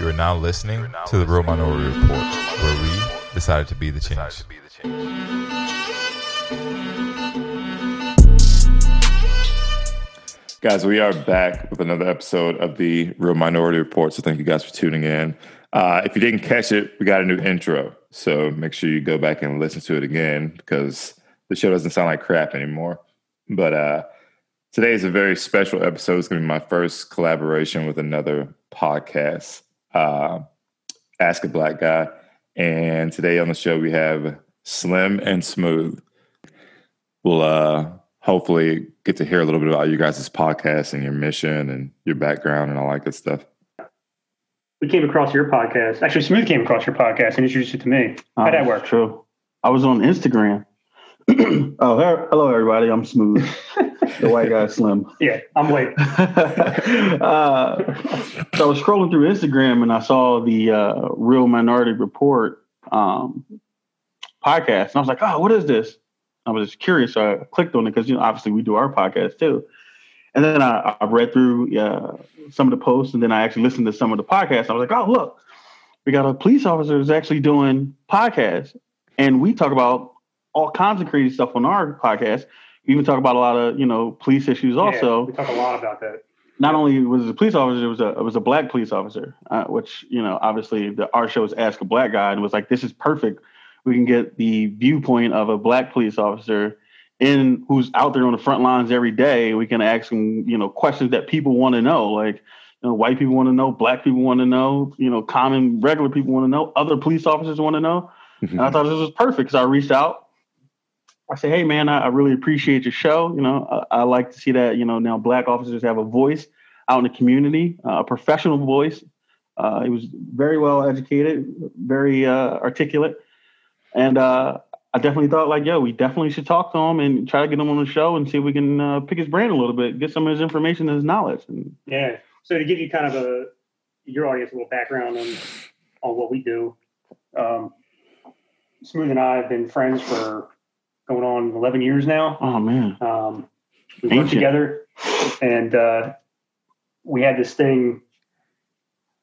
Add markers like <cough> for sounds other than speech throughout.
You are now listening to the Real Minority Report, where we decided to be the change. Guys, we are back with another episode of the Real Minority Report. So thank you guys for tuning in. Uh, if you didn't catch it, we got a new intro. So make sure you go back and listen to it again because the show doesn't sound like crap anymore. But uh, today is a very special episode. It's going to be my first collaboration with another podcast, uh, Ask a Black Guy. And today on the show, we have Slim and Smooth. We'll uh, hopefully get to hear a little bit about you guys' podcast and your mission and your background and all that good stuff. We came across your podcast. Actually, Smooth came across your podcast and introduced it to me. How'd that Oh, work? True. I was on Instagram. <clears throat> oh, he- hello everybody. I'm Smooth, <laughs> the white guy Slim. <laughs> Yeah, I'm late. <laughs> uh, so I was scrolling through Instagram and I saw the uh, Real Minority Report um, podcast, and I was like, "Oh, what is this?" I was just curious, so I clicked on it because you know, obviously, we do our podcast too. And then I, I read through uh, some of the posts, and then I actually listened to some of the podcasts. I was like, "Oh, look, we got a police officer who's actually doing podcasts, and we talk about all kinds of crazy stuff on our podcast. We even talk about a lot of you know police issues also." Yeah, we talk a lot about that. not only was it a police officer, it was a it was a black police officer, uh, which you know obviously the our show is Ask a Black Guy, and was like this is perfect. We can get the viewpoint of a black police officer in who's out there on the front lines every day. We can ask him you know questions that people want to know, like you know white people want to know, black people want to know, you know common regular people want to know, other police officers want to know. And I thought this was perfect because I reached out. I say, "Hey, man, I, I really appreciate your show. You know, I, I like to see that. You know, now black officers have a voice out in the community, uh, a professional voice. Uh, he was very well educated, very uh, articulate, and uh, I definitely thought, like, yo, we definitely should talk to him and try to get him on the show and see if we can uh, pick his brain a little bit, get some of his information and his knowledge. And Yeah. So to give you kind of a your audience a little background on on what we do, um, Smooth and I have been friends for going on 11 years now. oh man, Um, we Ancient. together, and uh, we had this thing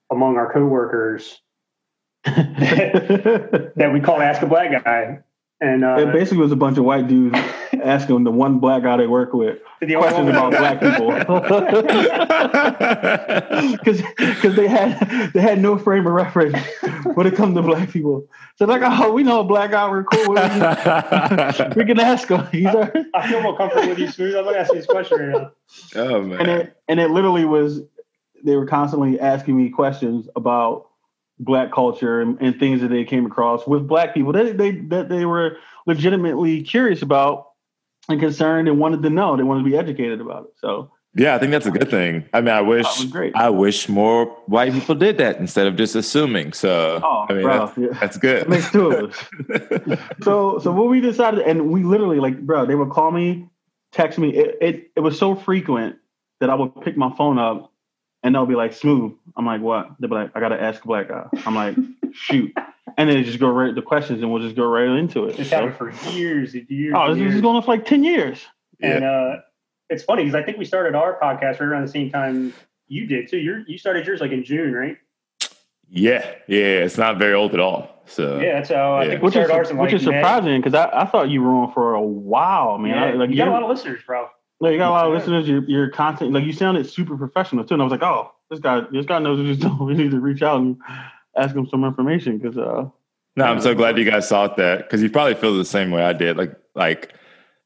among our coworkers <laughs> <laughs> that we called Ask a Black Guy. And uh, it basically was a bunch of white dudes <laughs> asking the one black guy they work with the questions one- about black people. <laughs> <laughs> because because they had they had no frame of reference when it comes to black people. So like, oh, we know a black guy. We're cool. with him. we can ask him. He's our, I feel more comfortable with you, Smooth. I'm going to ask you this question right now. oh and man. it and it literally was. They were constantly asking me questions about black culture and, and things that they came across with black people that they that they were legitimately curious about and concerned and wanted to know. They wanted to be educated about it. So Yeah, I think that's a good thing. I mean, I wish great. I wish more white people did that instead of just assuming. So oh, I mean, bro, that's, yeah. that's good. Makes two of us. <laughs> so so what we decided and we literally like bro they would call me text me it, it it was so frequent that i would pick my phone up and they'll be like smooth i'm like what they'll be like i gotta ask a black guy i'm like shoot and then they just go right the questions and we'll just go right into it This So- happened for years and years. oh this years. is going on for like 10 years And uh, it's funny because I think we started our podcast right around the same time you did too. You you started yours like in June, right? yeah, yeah, it's not very old at all. So Yeah, that's how I Yeah. think we which is started ours in which like is surprising because I, I thought you were on for a while man Yeah, I, like you got a lot of listeners, bro. Like, you got a lot of listeners. Your your content, like you sounded super professional too. And I was like, oh, this guy, this guy knows what he's <laughs> doing. We need to reach out and ask him some information because uh, no, I'm so glad you guys thought that because you probably feel the same way I did. Like, like,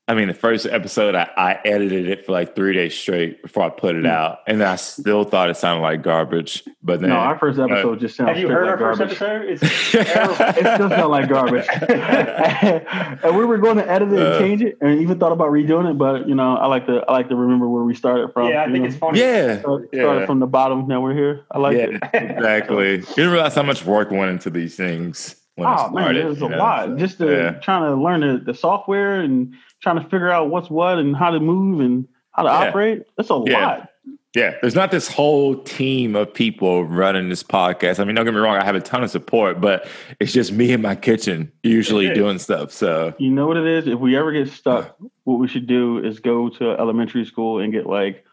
I mean, the first episode, I, I edited it for like three days straight before I put it Hmm. out, and I still thought it sounded like garbage. But then, no, our first episode just sounds Have you heard like our garbage. first episode? It's. <laughs> It still sounds like garbage. <laughs> <laughs> and we were going to edit it and Uh. change it, and even thought about redoing it. But you know, I like to I like to remember where we started from. yeah, I you think know? it's funny. yeah, Start- yeah. started from the bottom. Now we're here. I like yeah, it. exactly. You didn't realize how much work went into these things when it Oh man, it was a know, lot. so, Just to, yeah. trying to learn the, the software and trying to figure out what's what and how to move and how to Yeah. operate. That's a Yeah. lot. Yeah, there's not this whole team of people running this podcast. I mean, don't get me wrong, I have a ton of support, but it's just me in my kitchen usually doing stuff. So You know what it is? If we ever get stuck, what we should do is go to elementary school and get like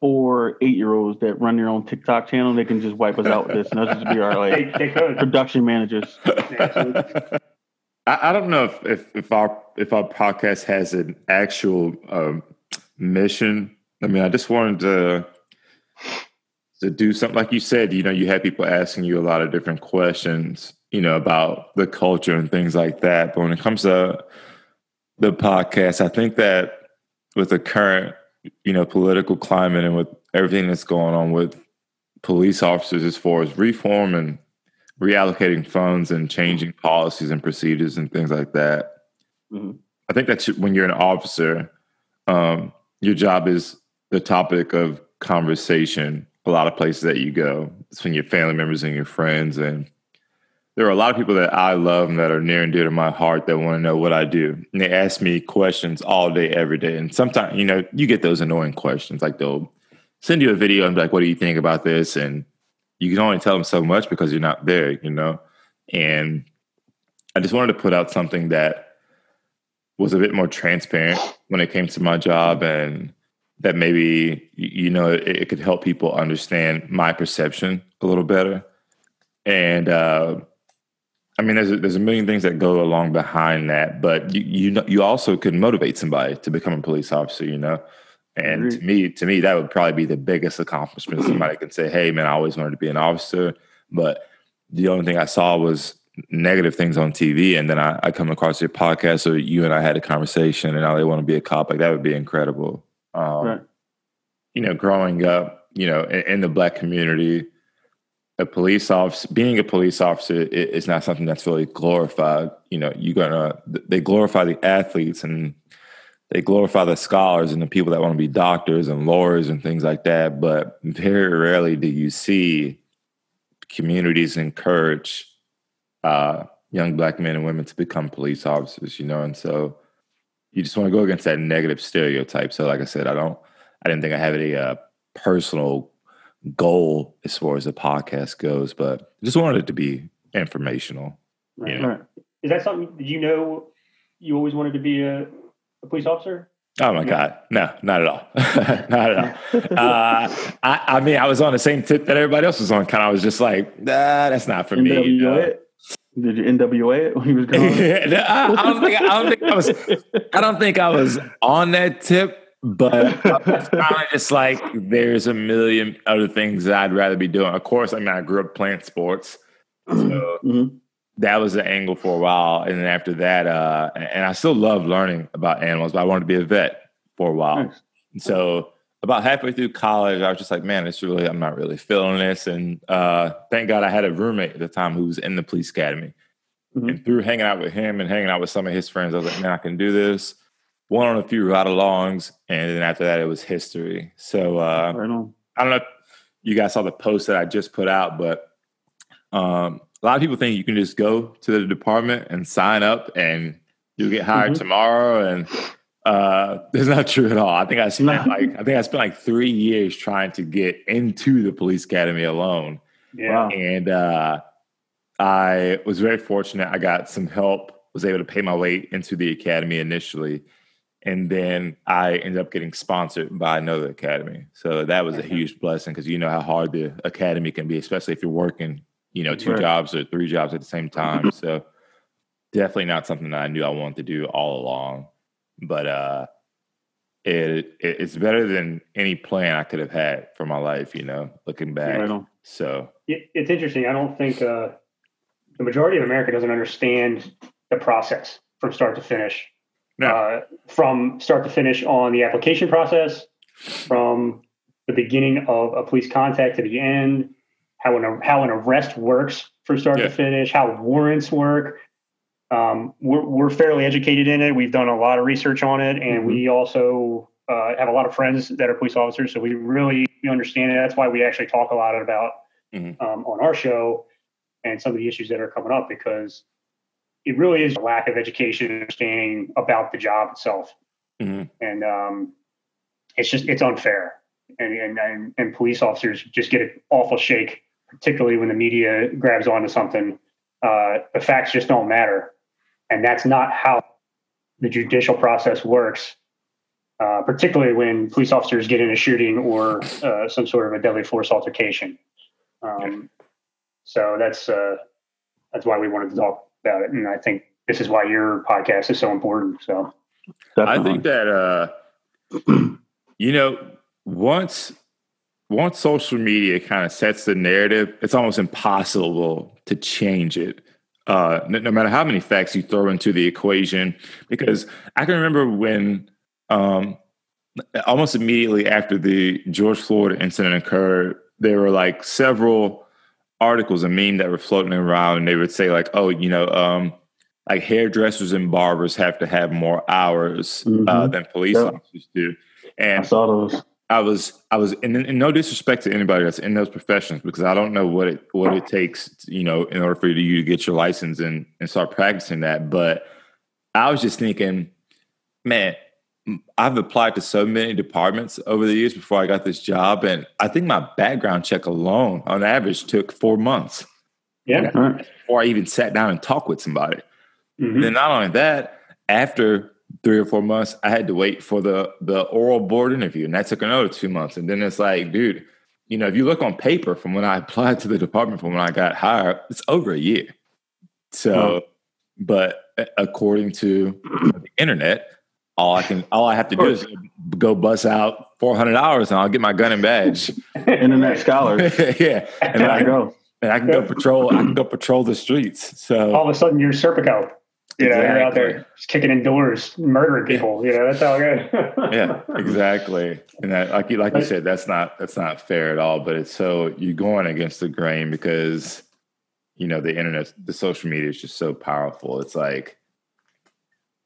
four eight year olds that run their own TikTok channel. They can just wipe us out with this, and us just be our like <laughs> they, they production managers. I, I don't know if, if if our if our podcast has an actual um, mission. I mean, I just wanted to to do something like you said. You know, you had people asking you a lot of different questions. You know about the culture and things like that. But when it comes to the podcast, I think that with the current you know political climate and with everything that's going on with police officers as far as reform and reallocating funds and changing policies and procedures and things like that. Mhm. I think that when you're an officer, um, your job is the topic of conversation. A lot of places that you go, between your family members and your friends, and there are a lot of people that I love and that are near and dear to my heart that want to know what I do. And they ask me questions all day, every day. And sometimes, you know, you get those annoying questions. Like they'll send you a video and be like, what do you think about this? And you can only tell them so much because you're not there, you know? And I just wanted to put out something that was a bit more transparent when it came to my job and that maybe, you know, it, it could help people understand my perception a little better. And, uh, I mean, there's a, there's a million things that go along behind that, but you you know, you also could motivate somebody to become a police officer, you know. And to me, to me, that would probably be the biggest accomplishment. Somebody can say, "Hey, man, I always wanted to be an officer," but the only thing I saw was negative things on TV, and then I, I come across your podcast, or you and I had a conversation, and now they want to be a cop. Like that would be incredible. Um, Right. You know, growing up, you know, in, in the black community, a police officer being a police officer is not something that's really glorified you know you're gonna they glorify the athletes and they glorify the scholars and the people that want to be doctors and lawyers and things like that but very rarely do you see communities encourage uh, young black men and women to become police officers you know and so you just want to go against that negative stereotype so like i said i don't i didn't think i have any uh, personal goal as far as the podcast goes, but I just wanted it to be informational. Right. Yeah. Right. Is that something? Did you know you always wanted to be a, a police officer? Oh my God. No, not at all. <laughs> not at all. <laughs> Uh, I, I mean, I was on the same tip that everybody else was on. Kind of, I was just like, nah, that's not for me. you know? Did you NWA it when he was <laughs> gone? No, I, I don't think I don't think I was I don't think I was on that tip, but I was kind of just like there's a million other things that I'd rather be doing. Of course, I mean I grew up playing sports, so Mhm. That was the angle for a while, and then after that, uh, and I still love learning about animals, but I wanted to be a vet for a while. Nice. And so about halfway through college, I was just like, man, it's really, I'm not really feeling this. And uh, thank God I had a roommate at the time who was in the police academy. Mhm. And through hanging out with him and hanging out with some of his friends, I was like, man, I can do this. Went on a few ride alongs. And then after that, it was history. So uh, Right. I don't know if you guys saw the post that I just put out, but um, a lot of people think you can just go to the department and sign up and you'll get hired Mhm. tomorrow. And uh, that's not true at all. I think I spent No. like I think I spent like three years trying to get into the police academy alone. Yeah. And uh, I was very fortunate. I got some help, was able to pay my way into the academy initially. And then I ended up getting sponsored by another academy. So that was a huge blessing because you know how hard the academy can be, especially if you're working, you know, two Right. jobs or three jobs at the same time. <clears throat> So definitely not something that I knew I wanted to do all along. But uh it, it it's better than any plan I could have had for my life, you know, looking back. Right. So It, it's interesting. I don't think uh, the majority of America doesn't understand the process from start to finish. No. Uh, from start to finish on the application process, from the beginning of a police contact to the end, how an how an arrest works from start Yeah. to finish, how warrants work. Um, we're, we're fairly educated in it. We've done a lot of research on it, and we also uh, have a lot of friends that are police officers, so we really understand it. That's why we actually talk a lot about Mhm. um, on our show and some of the issues that are coming up because it really is a lack of education and understanding about the job itself, Mhm. and um, it's just it's unfair, and and and police officers just get an awful shake, particularly when the media grabs onto something. Uh, the facts just don't matter, and that's not how the judicial process works. uh, particularly when police officers get in a shooting or uh, some sort of a deadly force altercation. Um, so that's uh, that's why we wanted to talk about it, and I think this is why your podcast is so important. So Definitely. I think that uh, <clears throat> you know once once social media kind of sets the narrative, it's almost impossible to change it. Uh, no, no, matter how many facts you throw into the equation, because I can remember when um, almost immediately after the George Floyd incident occurred, there were like several articles and meme that were floating around, and they would say like, "Oh, you know, um, like hairdressers and barbers have to have more hours uh, mm-hmm. uh, than police yep. officers do." And I saw those. I was, I was, and, and no disrespect to anybody that's in those professions because I don't know what it what it takes, you know, in order for you to get your license and and start practicing that. But I was just thinking, man, I've applied to so many departments over the years before I got this job, and I think my background check alone, on average, took four months. Yeah, before I even sat down and talked with somebody. Mm-hmm. And then not only that, after three or four months, I had to wait for the the oral board interview, and that took another two months. And then it's like, dude, you know, if you look on paper from when I <laughs> applied to the department from when I got hired, it's over a year. So, but according to the internet, all I can, all I have to do is go bust out 400 hours, and I'll get my gun and badge. <laughs> Internet scholars, <laughs> yeah, and I go, and I can go patrol. I can go patrol the streets. So all of a sudden, you're Serpico. You know, exactly. you're out there just kicking in doors, murdering people. You know, that's how good. <laughs> yeah, exactly. And that, like you, like you said, that's not that's not fair at all. But it's so you're going against the grain because you know the internet, the social media is just so powerful. It's like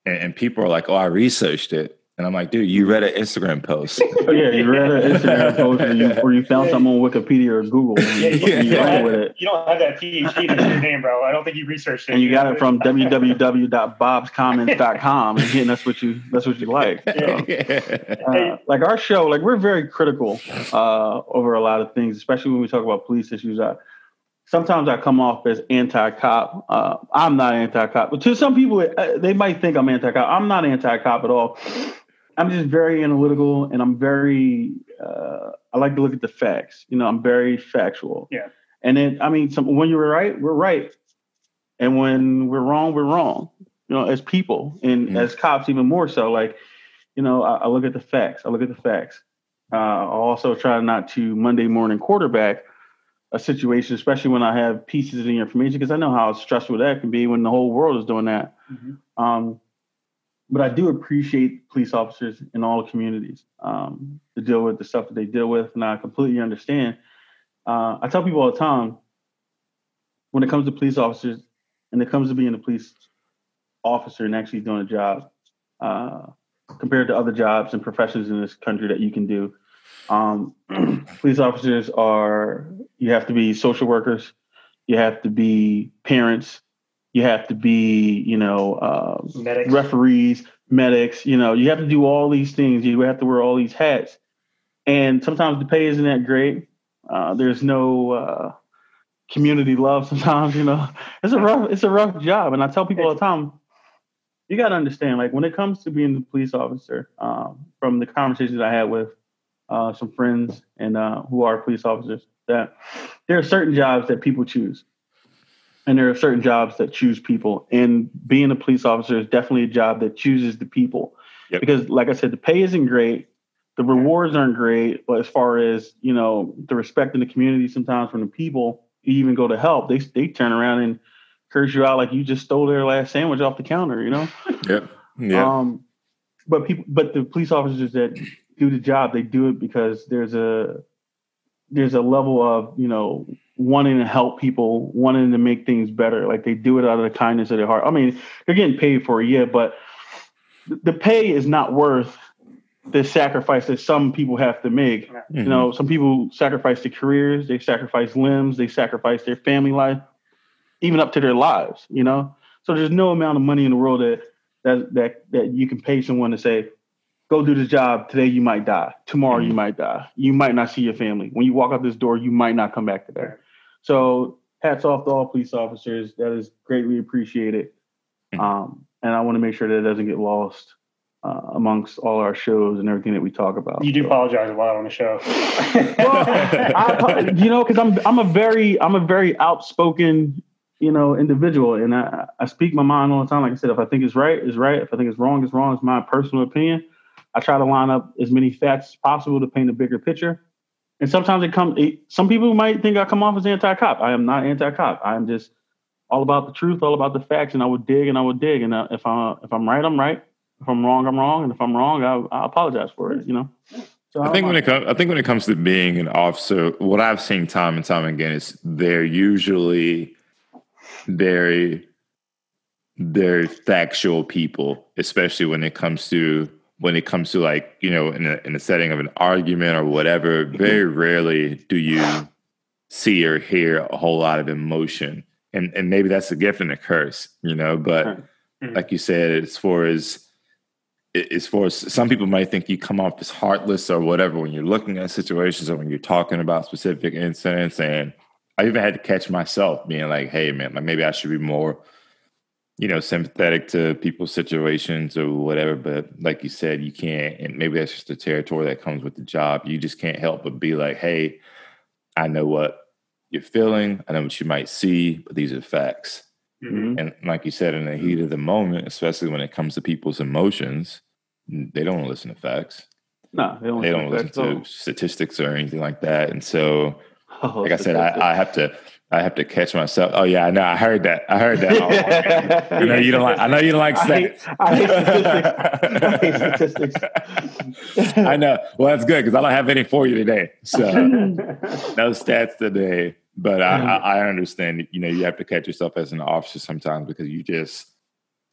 and, and people are like, "Oh, I researched it." And I'm like, dude, you read an Instagram post. oh, <laughs> yeah, you read an Instagram <laughs> post or you, or you found something on Wikipedia or Google. And yeah, you, you, don't have, you, don't have, that PhD in your name, bro. I don't think you researched it. And you got it from <laughs> www.bobscomments.com. And again, that's what you that's what you like. So, uh, like our show, like we're very critical uh, over a lot of things, especially when we talk about police issues. I, sometimes I come off as anti-cop. Uh, I'm not anti-cop, but to some people, uh, they might think I'm anti-cop. I'm not anti-cop at all. I'm just very analytical, and I'm very. Uh, I like to look at the facts. You know, I'm very factual. Yeah. And then, I mean, some, when you're right, we're right, and when we're wrong, we're wrong. You know, as people and mm-hmm. as cops, even more so. Like, you know, I, I, look at the facts. I look at the facts. Uh, I also try not to Monday morning quarterback a situation, especially when I have pieces of information, because I know how stressful that can be when the whole world is doing that. Mm-hmm. Um, but I do appreciate police officers in all communities um, to deal with the stuff that they deal with, and I completely understand. Uh, I tell people all the time when it comes to police officers, and it comes to being a police officer and actually doing a job, uh, compared to other jobs and professions in this country that you can do, um, <clears throat> police officers are, you have to be social workers, you have to be parents, you have to be, you know, uh, medics. referees, medics, you know, you have to do all these things. You have to wear all these hats. And sometimes the pay isn't that great. Uh, there's no uh, community love <laughs> sometimes, you know. It's a rough, it's a rough job. And I tell people all the time, you got to understand, like when it comes to being a police officer, um, from the conversations I had with uh, some friends and uh, who are police officers that there are certain jobs that people choose and there are certain jobs that choose people. And being a police officer is definitely a job that chooses the people. Yep. because like i said the pay isn't great. The rewards aren't great. But as far as you know the respect in the community sometimes from the people you even go to help they, they turn around and curse you out like you just stole their last sandwich off the counter you know? <laughs> Yeah yeah. Um, but people but the police officers that do the job, they do it because there's a there's a level of you know wanting to help people, wanting to make things better. Like they do it out of the kindness of their heart. I mean, they're getting paid for it, yeah, but the pay is not worth the sacrifice that some people have to make. Mm-hmm. You know, some people sacrifice their careers, they sacrifice limbs, they sacrifice their family life, even up to their lives. You know, so there's no amount of money in the world that that that that you can pay someone to say, go do the job. Today you might die. Tomorrow mm-hmm. you might die. You might not see your family. When you walk out this door, you might not come back to today. So hats off to all police officers. That is greatly appreciated. Mm-hmm. Um, and I want to make sure that it doesn't get lost uh, amongst all our shows and everything that we talk about. You do apologize a lot on the show. <laughs> well, I, you know, because I'm I'm a very I'm a very outspoken you know individual, and I, I speak my mind all the time. Like I said, if I think it's right, it's right. If I think it's wrong, it's wrong. It's my personal opinion. I try to line up as many facts as possible to paint a bigger picture. And sometimes it comes. Some people might think I come off as anti-cop. I am not anti-cop. I am just all about the truth, all about the facts, and I would dig and I would dig. And uh, if I'm if I'm right, I'm right if I'm wrong, I'm wrong, and if I'm wrong, I, I apologize for it. You know. So I think when it comes, I think when it comes to being an officer, what I've seen time and time again is they're usually very, very factual people, especially when it comes to when it comes to like you know in a in a setting of an argument or whatever. Mm-hmm. Very rarely do you see or hear a whole lot of emotion, and and maybe that's a gift and a curse, you know. But mm-hmm. like you said, as far as as far as some people might think you come off as heartless or whatever when you're looking at situations or when you're talking about specific incidents. And I even had to catch myself being like, hey, man, like maybe I should be more, you know, sympathetic to people's situations or whatever. But like you said, you can't. And maybe that's just the territory that comes with the job. You just can't help but be like, hey, I know what you're feeling. I know what you might see, but these are facts. Mm-hmm. And like you said, in the heat of the moment, especially when it comes to people's emotions, they don't listen to facts. No, they don't. They don't listen to statistics or anything like that. And so, <laughs> oh, like I said, I, I, have to. I have to catch myself. Oh yeah, I know. I heard that. I heard that. Oh, <laughs> I know you don't like. I know you don't like stats. I hate, I hate statistics. <laughs> I, hate statistics. I know. Well, that's good because I don't have any for you today. So <laughs> no stats today. But I, I, I understand. You know, you have to catch yourself as an officer sometimes because you just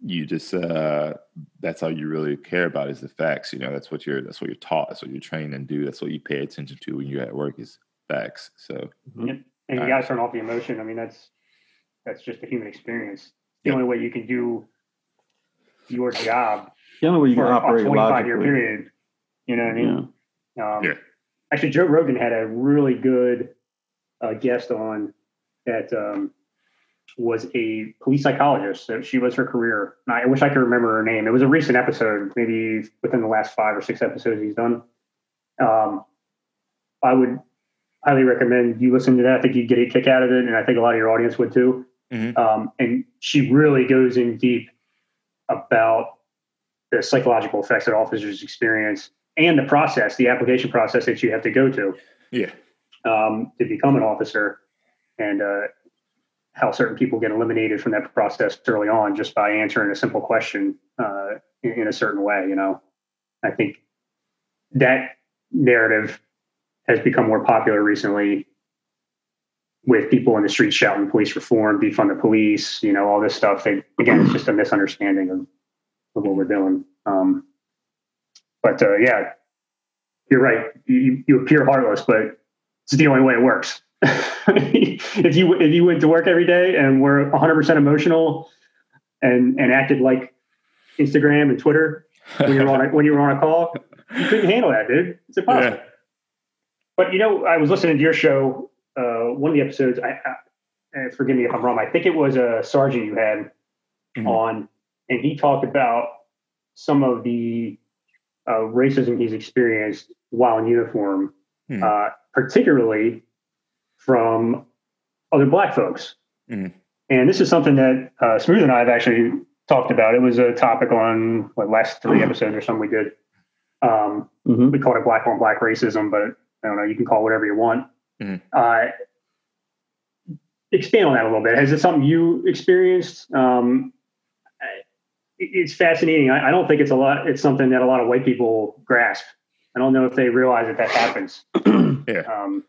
you just uh that's all you really care about is the facts you know that's what you're that's what you're taught that's what you're trained and do that's what you pay attention to when you're at work is facts so mm-hmm. And you got to turn off the emotion i mean that's that's just a human experience the yep. only way you can do your job the only way you can operate a 25 year period you know what i mean yeah. Um, yeah. actually joe rogan had a really good uh, guest on that um was a police psychologist. So she was her career. I wish I could remember her name. It was a recent episode, maybe within the last five or six episodes he's done. Um, I would highly recommend you listen to that. I think you'd get a kick out of it, and I think a lot of your audience would too. Mm-hmm. Um, and she really goes in deep about the psychological effects that officers experience and the process, the application process that you have to go to. Yeah. Um, to become an officer. And uh, how certain people get eliminated from that process early on just by answering a simple question uh, in, in, a certain way. You know, I think that narrative has become more popular recently with people in the streets shouting police reform, defund the police, you know, all this stuff. They, again, it's just a misunderstanding of, of what we're doing. Um, but uh, yeah, you're right. You, you appear heartless, but it's the only way it works. <laughs> if you if you went to work every day and were 100% emotional and and acted like Instagram and Twitter when you were on a, when you were on a call, you couldn't handle that, dude. It's impossible. Yeah. But you know, I was listening to your show. Uh, one of the episodes, I, I, forgive me if I'm wrong. I think it was a sergeant you had mm-hmm. on, and he talked about some of the uh, racism he's experienced while in uniform, mm-hmm. uh, particularly from other black folks. Mm. And this is something that uh, Smooth and I have actually talked about. It was a topic on what last three episodes or something we did. Um, mm-hmm. We called it black on black racism, but I don't know. You can call it whatever you want. Mm-hmm. Uh, expand on that a little bit. Has it something you experienced? Um, it's fascinating. I, I, don't think it's a lot. It's something that a lot of white people grasp. I don't know if they realize that that happens. <clears throat> yeah. Um,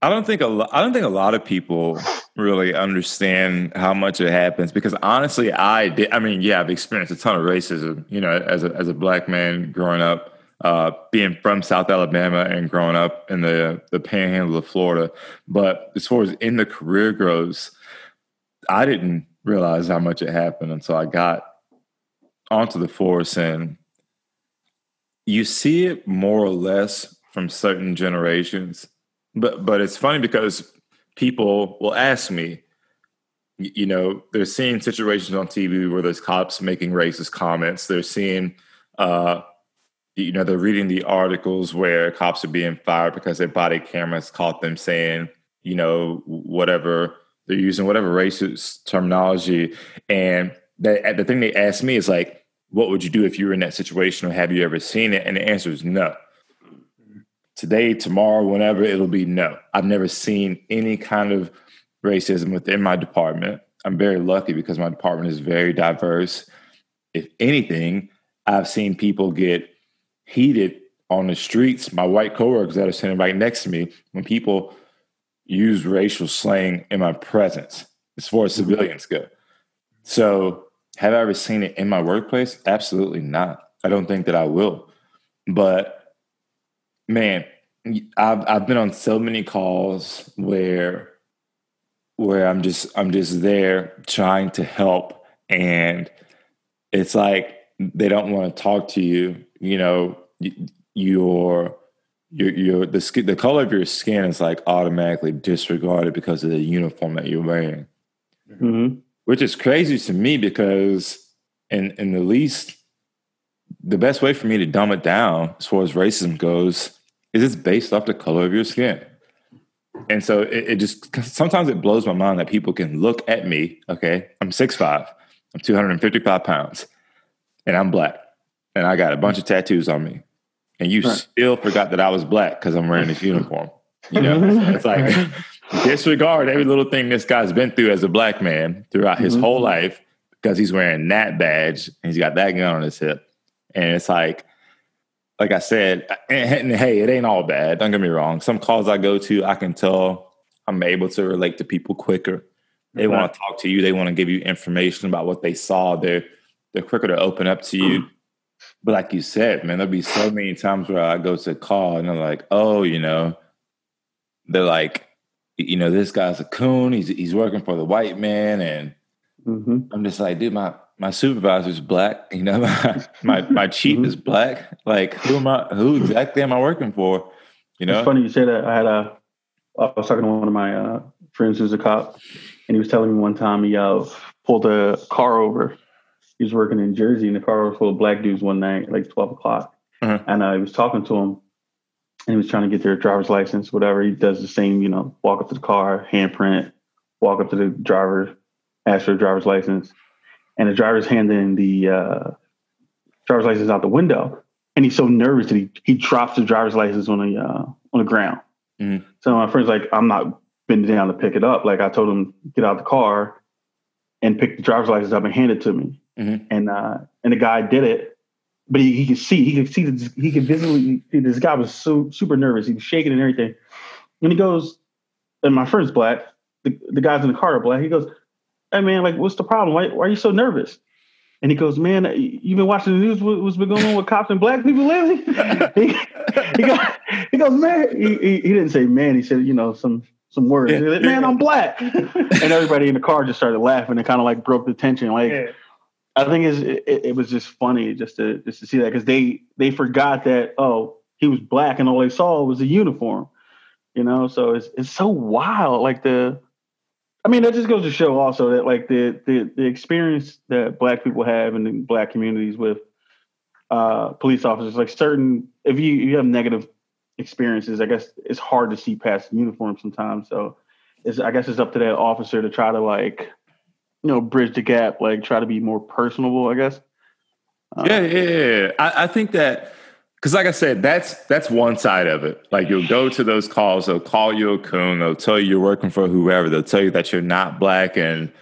I don't think a lo- I don't think a lot of people really understand how much it happens because honestly, I did. I mean, yeah, I've experienced a ton of racism. You know, as a as a black man growing up, uh, being from South Alabama and growing up in the the Panhandle of Florida. But as far as in the career goes, I didn't realize how much it happened until I got onto the force, and you see it more or less from certain generations but but it's funny because people will ask me, you know, they're seeing situations on TV where there's cops making racist comments. They're seeing uh, you know, they're reading the articles where cops are being fired because their body cameras caught them saying, you know, whatever they're using, whatever racist terminology. And the, the thing they asked me is like, what would you do if you were in that situation or have you ever seen it? And the answer is no. Today, tomorrow, whenever, it'll be no. I've never seen any kind of racism within my department. I'm very lucky because my department is very diverse. If anything, I've seen people get heated on the streets. My white coworkers that are sitting right next to me, when people use racial slang in my presence, as far as mm-hmm. civilians go. So, have I ever seen it in my workplace? Absolutely not. I don't think that I will. But man, I've I've been on so many calls where where I'm just I'm just there trying to help and it's like they don't want to talk to you, you know, your your your the skin, the color of your skin is like automatically disregarded because of the uniform that you're wearing, mm-hmm. which is crazy to me because in in the least the best way for me to dumb it down as far as racism goes is it's based off the color of your skin. And so it, it just sometimes it blows my mind that people can look at me. Okay, I'm 6'5", I'm 255 pounds, and I'm black, and I got a bunch of tattoos on me and you right. still forgot that I was black because I'm wearing this <laughs> uniform. You know, it's like disregard every little thing this guy's been through as a black man throughout his mm-hmm. whole life because he's wearing that badge and he's got that gun on his hip. And it's like, like I said, and, and hey, it ain't all bad. Don't get me wrong. Some calls I go to, I can tell I'm able to relate to people quicker. They right. want to talk to you. They want to give you information about what they saw. They're they're quicker to open up to you. But like you said, man, there'll be so many times where I go to call and they're like, oh, you know, they're like, you know, this guy's a coon. He's he's working for the white man, and mm-hmm. I'm just like, dude, my my supervisor's black. <laughs> You know, my my, my chief mm-hmm. is black. Like, who am I? Who exactly am I working for? You know, it's funny you say that. I had a I was talking to one of my uh, friends who's a cop, and he was telling me one time he uh, pulled a car over he was working in Jersey and the car was full of black dudes one night, like 12 o'clock. Mm-hmm. And uh, he was talking to him and he was trying to get their driver's license, whatever. He does the same, you know, walk up to the car, handprint, walk up to the driver, ask for a driver's license. And the driver's handing the uh, driver's license out the window. And he's so nervous that he, he drops the driver's license on the, uh, on the ground. Mm-hmm. So my friend's like, I'm not bending down to pick it up. Like I told him, get out the car and pick the driver's license up and hand it to me. Mm-hmm. And uh, and the guy did it, but he, he could see, he could see, this, he could visibly see this guy was so super nervous. He was shaking and everything. And he goes, and my friend's black. The, the guys in the car are black. He goes, "Hey man, like, what's the problem? Why, why are you so nervous?" And he goes, "Man, you've been watching the news. what's been going on with cops and black people lately?" <laughs> he, he, goes, he goes, "Man," he, he, he didn't say "man." He said, "You know, some some words. Yeah. Like, Man, I'm black." <laughs> and everybody in the car just started laughing and kind of like broke the tension. Like, yeah. I think it, it was just funny just to just to see that because they they forgot that oh he was black and all they saw was a uniform, you know. So it's it's so wild. Like the, I mean, that just goes to show also that like the the the experience that black people have in the black communities with uh, police officers, like certain if you you have negative experiences, I guess it's hard to see past the uniform sometimes. So it's I guess it's up to that officer to try to like you know bridge the gap, like try to be more personable, I guess. Um, yeah, yeah, yeah. I, I think that because, like I said, that's that's one side of it. Like you'll go to those calls, they'll call you a coon, they'll tell you you're working for whoever, they'll tell you that you're not black, and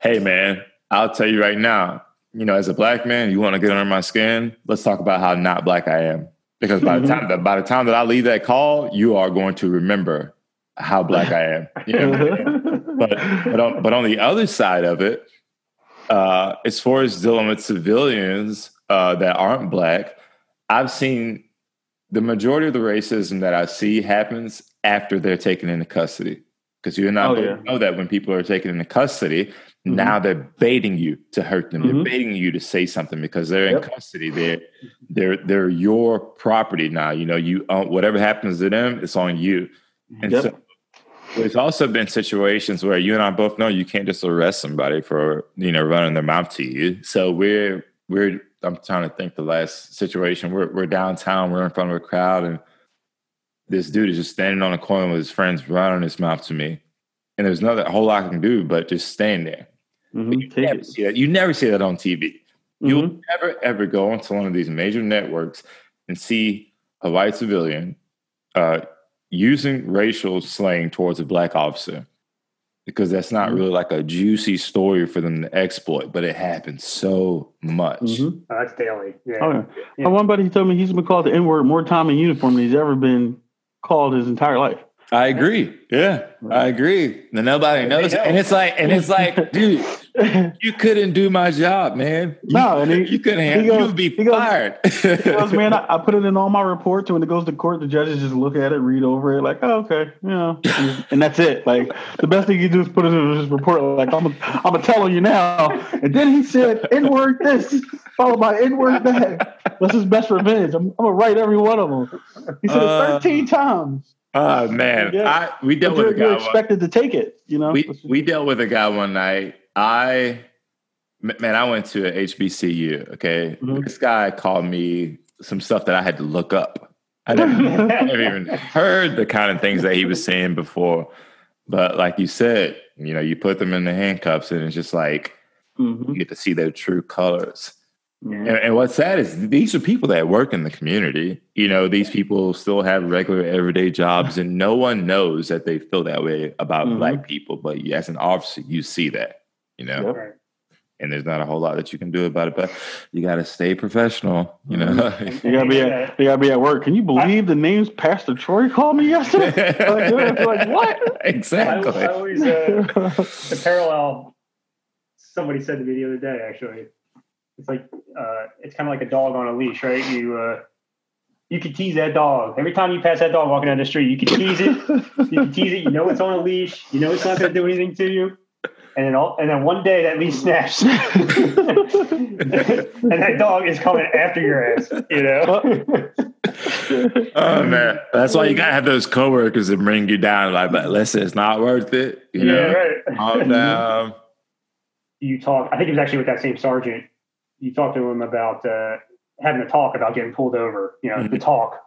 hey, man, I'll tell you right now, you know, as a black man, you want to get under my skin. Let's talk about how not black I am. Because by the time that by the time that I leave that call, you are going to remember how black I am. You know <laughs> but but on, but on the other side of it, uh, as far as dealing with civilians uh, that aren't black, I've seen the majority of the racism that I see happens after they're taken into custody. Because you and I oh, yeah. know that when people are taken into custody, mm-hmm. now they're baiting you to hurt them. Mm-hmm. They're baiting you to say something because they're yep. in custody. They're they're they're your property now. You know, you own, whatever happens to them, it's on you. And yep. so there's also been situations where you and I both know you can't just arrest somebody for you know running their mouth to you. So we're we're I'm trying to think the last situation. We're we're downtown. We're in front of a crowd, and this dude is just standing on a corner with his friends, running his mouth to me. And there's nothing a whole lot I can do but just stand there. Mhm, You never see that. You never see that on TV. You'll Mhm. never ever go onto one of these major networks and see a white civilian uh, using racial slang towards a black officer because that's not Mhm. really like a juicy story for them to exploit, but it happens so much. Mhm. Oh, that's daily. Yeah. Oh, yeah. Yeah. My one buddy told me he's been called the N word more time in uniform than he's ever been called his entire life. I agree. Yeah, I agree. And nobody knows. know. And it's like, and it's like, <laughs> dude, you couldn't do my job, man. You, No, and he- you couldn't. he Have, goes- you would be he goes- fired. He goes, man, I, I put it in all my reports. And when it goes to court, the judges just look at it, read over it, like, oh, okay, yeah, <laughs> and, and that's it. Like the best thing you do is put it in his report. Like I'm, I'm gonna tell you now. And then he said, "N word this," followed by "N word that." That's his best revenge. I'm, I'm gonna write every one of them. He said Uh, it 13 times. Oh man, Yeah. I, we But dealt with a guy. one- expected to take it. You know. we we dealt with a guy one night. I man, I went to a HBCU. Okay, Mhm. this guy called me some stuff that I had to look up. I <laughs> never, never even heard the kind of things that he was saying before. But like you said, you know, you put them in the handcuffs, and it's just like Mhm. you get to see their true colors. And, and what's sad is these are people that work in the community. You know, these people still have regular everyday jobs, and no one knows that they feel that way about Mhm. black people. But as an officer, you see that. You know, Yep. And there's not a whole lot that you can do about it. But you got to stay professional. You know. <laughs> You gotta be at you gotta be at work. Can you believe the names Pastor Troy called me yesterday? <laughs> like, like, what? I, exactly. I always uh, <laughs> the parallel. Somebody said to me the other day. Actually, it's like uh, it's kind of like a dog on a leash, right? You uh, you can tease that dog every time you pass that dog walking down the street. You can tease it. You can tease it. You know it's on a leash. You know it's not going to do anything to you. And then all, and then one day that leash snaps, <laughs> and that dog is coming after your ass. You know. <laughs> Oh man, that's why you gotta have those coworkers that bring you down. Like, but listen, it's not worth it. You yeah, know, right. calm down. you talk. I think it was actually with that same sergeant. You talk to him about uh, having a talk about getting pulled over. You know, the talk,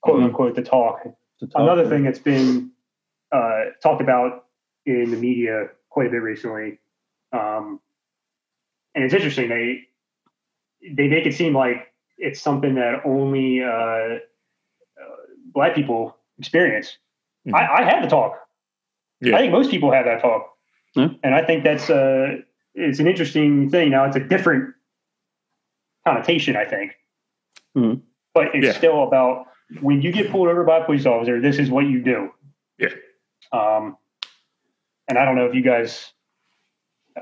quote Mhm. unquote, the talk. Another thing that's been uh, talked about in the media quite a bit recently, um, and it's interesting. They they make it seem like it's something that only uh, uh, black people experience. Mhm. I, I had the talk. Yeah. I think most people have that talk, Yeah. and I think that's uh, it's an interesting thing. Now it's a different connotation, I think, Mhm. but it's Yeah. still about when you get pulled over by a police officer. This is what you do. Yeah. Um, and I don't know if you guys uh,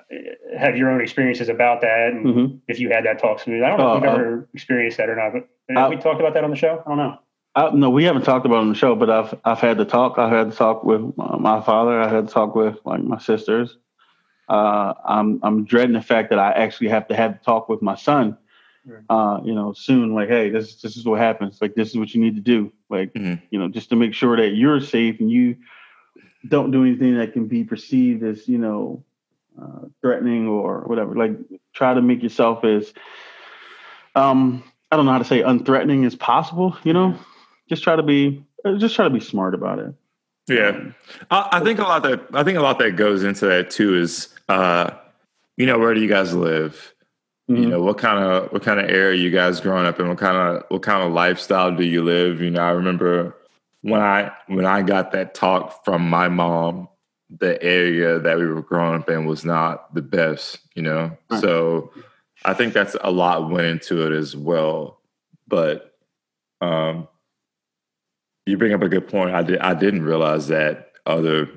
have your own experiences about that, and Mhm. if you had that talk smooth. I don't know if Uh, you've uh, ever experienced that or not, but have uh, we talked about that on the show? I don't know. Uh, no, we haven't talked about it on the show, but I've I've had the talk. I've had the talk with my, my father. I had the talk with like my sisters. Uh, I'm I'm dreading the fact that I actually have to have the talk with my son. Right. Uh, you know, soon. Like, hey, this this is what happens. Like, this is what you need to do. Like, Mhm. you know, just to make sure that you're safe and you don't do anything that can be perceived as you know uh, threatening or whatever. Like, try to make yourself as um I don't know how to say unthreatening as possible. You know, just try to be uh, just try to be smart about it. Yeah, I, I think a lot that I think a lot that goes into that too is, uh, you know, where do you guys live? You Mhm. know, what kind of what kind of area you guys growing up in? What kind of what kind of lifestyle do you live? You know, I remember when I when I got that talk from my mom, the area that we were growing up in was not the best. You know, Right. so I think that's a lot went into it as well. But um, you bring up a good point. I did I didn't realize that other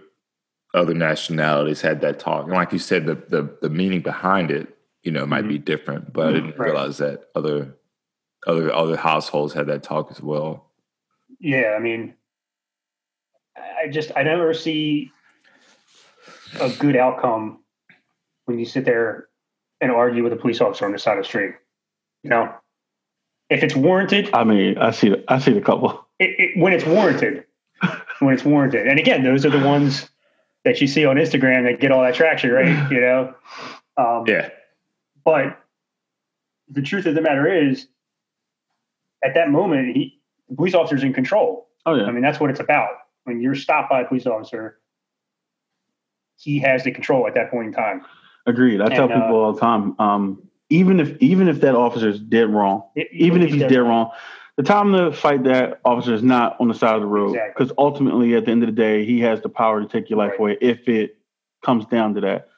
other nationalities had that talk, and like you said, the the, the meaning behind it, you know, it might be different. But I didn't Right. realize that other other other households had that talk as well. Yeah, I mean, I just I never see a good outcome when you sit there and argue with a police officer on the side of the street. You know, if it's warranted, I mean, I see the, I see the couple. it, it, when it's warranted, when it's warranted, and again, those are the ones that you see on Instagram that get all that traction, right? <sighs> You know, um, Yeah, but the truth of the matter is, at that moment, he the police officer's in control. Oh yeah. I mean, that's what it's about. When you're stopped by a police officer, he has the control at that point in time. Agreed. I tell And, uh, people all the time. Um, even if even if that officer's dead wrong, It- even if he's dead wrong, the time to fight that officer is not on the side of the road Exactly. because ultimately, at the end of the day, he has the power to take your life Right. away if it comes down to that.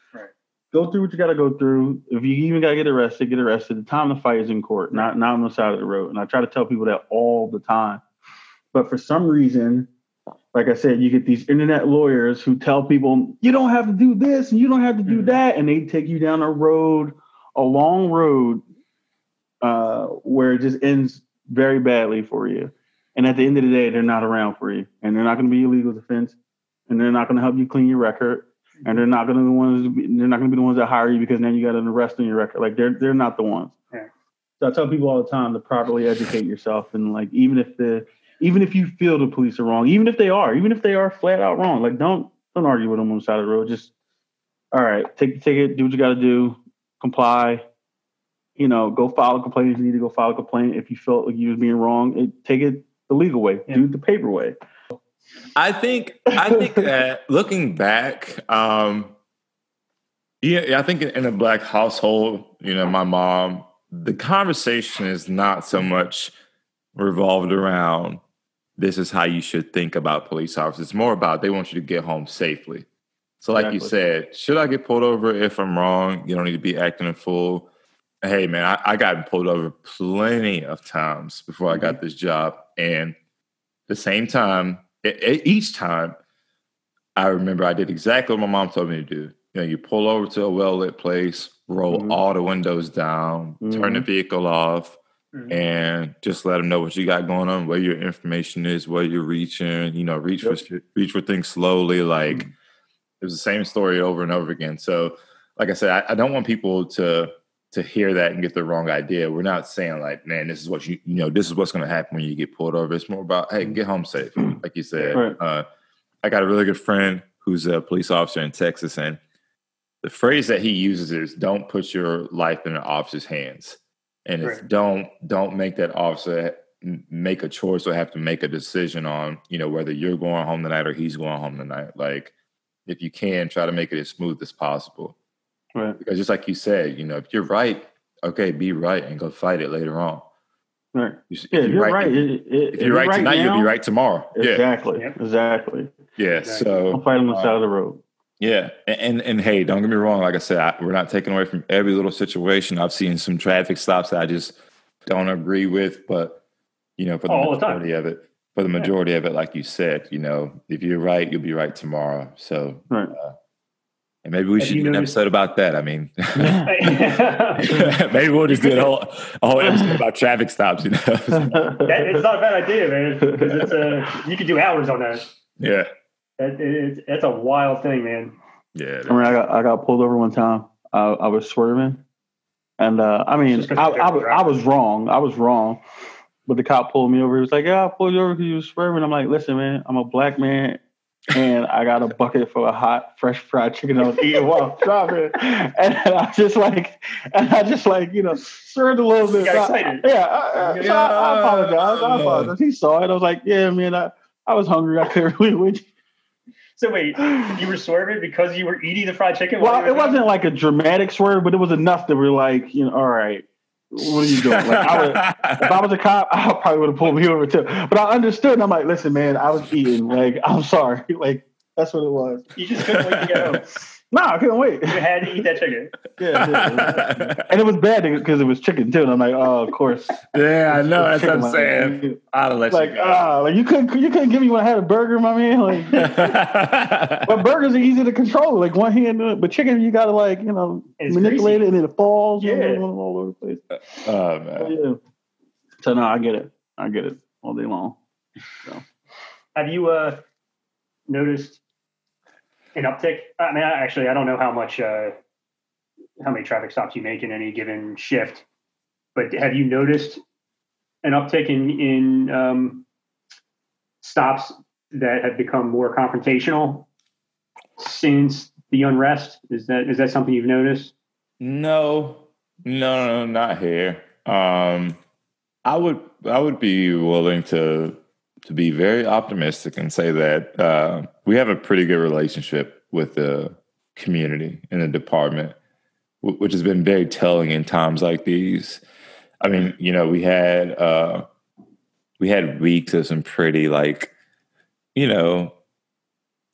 Go through what you got to go through. If you even got to get arrested, get arrested. The time to fight is in court, not not on the side of the road. And I try to tell people that all the time. But for some reason, like I said, you get these internet lawyers who tell people you don't have to do this and you don't have to do Mhm. that, and they take you down a road, a long road, uh, where it just ends very badly for you. And at the end of the day, they're not around for you, and they're not going to be your legal defense, and they're not going to help you clean your record, and they're not going to be the ones. They're not going to be the ones that hire you because then you got an arrest on your record. Like they're they're not the ones. Right. So I tell people all the time to properly educate yourself, and like even if the even if you feel the police are wrong, even if they are, even if they are flat out wrong, like don't don't argue with them on the side of the road. Just all right, take the ticket, do what you got to do, comply. You know, go file a complaint if you need to go file a complaint. If you felt like you was being wrong, it, take it the legal way, Yeah. do it the paper way. I think I think <laughs> that looking back, um, yeah, I think in a black household, you know, my mom, the conversation is not so much revolved around this is how you should think about police officers. It's more about they want you to get home safely. So, like you said, should I get pulled over if I'm wrong? You don't need to be acting a fool. Hey, man, I, I got pulled over plenty of times before I got this job, and the same time, each time, I remember I did exactly what my mom told me to do. You know, you pull over to a well lit place, roll Mhm. all the windows down, turn the Mhm. vehicle off, Mhm. and just let them know what you got going on, where your information is, where you're reaching. You know, reach for reach for things slowly. Like Mhm. it was the same story over and over again. So, like I said, I, I don't want people to to hear that and get the wrong idea. We're not saying like, man, this is what you you know, this is what's going to happen when you get pulled over. It's more about, hey, get home safe, like you said. Right. Uh, I got a really good friend who's a police officer in Texas, and the phrase that he uses is, "Don't put your life in an officer's hands." and it's don't don't make that officer make a choice or have to make a decision on you know whether you're going home tonight or he's going home tonight like if you can try to make it as smooth as possible Right. because just like you said you know if you're right okay be right and go fight it later on Right. You s- Yeah, if you're right. if, It- it- if you're right tonight you'll be right tomorrow yeah Exactly. Yep. Exactly. yeah Exactly. Don't so fight on the uh, side of the road. Yeah, and, and and hey, don't get me wrong. Like I said, I, we're not taking away from every little situation. I've seen some traffic stops that I just don't agree with, but you know, for the All the majority of it, for the majority of it, like you said, you know, if you're right, you'll be right tomorrow. So, Right. uh, and maybe we Have should you do an episode about that. I mean, <laughs> <laughs> that, maybe we'll just do a whole a whole episode <laughs> about traffic stops. You know, it's not a bad idea, man. 'cause it's a, you could do hours on that. yeah, That it's, that's a wild thing, man. yeah. I mean, I got I got pulled over one time. I, I was swerving, and uh, I mean, I, I, was- I was wrong. I was wrong. But the cop pulled me over. He was like, "Yeah, I pulled you over because you were swerving." I'm like, "Listen, man, I'm a black man, and I got a bucket full of hot, fresh fried chicken I was eating while I'm driving." And I just like, and I just like, you know, swerved a little bit. Got So I- yeah, I, I, so I, I apologize. I apologize. He saw it. I was like, "Yeah, man, I, I was hungry. I couldn't <laughs> really wait." So wait, you were swerving because you were eating the fried chicken? Well, you were it wasn't like a dramatic swerve, but it was enough that we're like, you know, all right, what are you doing? Like, I would, if I was a cop, <laughs> I probably would have pulled me over too. But I understood. And I'm like, listen, man, I was eating. Like, I'm sorry. <laughs> Like, that's what it was. You just couldn't wait to get home. No, I couldn't wait. You had to eat that chicken. <laughs> Yeah, yeah. <laughs> and it was bad because it was chicken too. And I'm like, oh, of course. yeah, I know. That's what I'm Chicken, saying. I'd let Like, you go. ah, like you couldn't, you couldn't give me when I had a burger, my man. Like, <laughs> but burgers are easy to control. Like one hand, uh, but chicken, you gotta like, you know, It's manipulate greasy. it and it falls. Yeah. all over the place. oh Oh, man. yeah. So no, I get it. I get it all day long. Have you uh, noticed an uptick? I mean, I- actually, I don't know how much, uh, how many traffic stops you make in any given shift, but have you noticed an uptick in in um, stops that have become more confrontational since the unrest? Is that is that something you've noticed? No, No, no, not here. Um, I would I would be willing to to be very optimistic and say that uh, we have a pretty good relationship with the community in the department, w- which has been very telling in times like these. I mean, you know, we had uh, we had weeks of some pretty like, you know,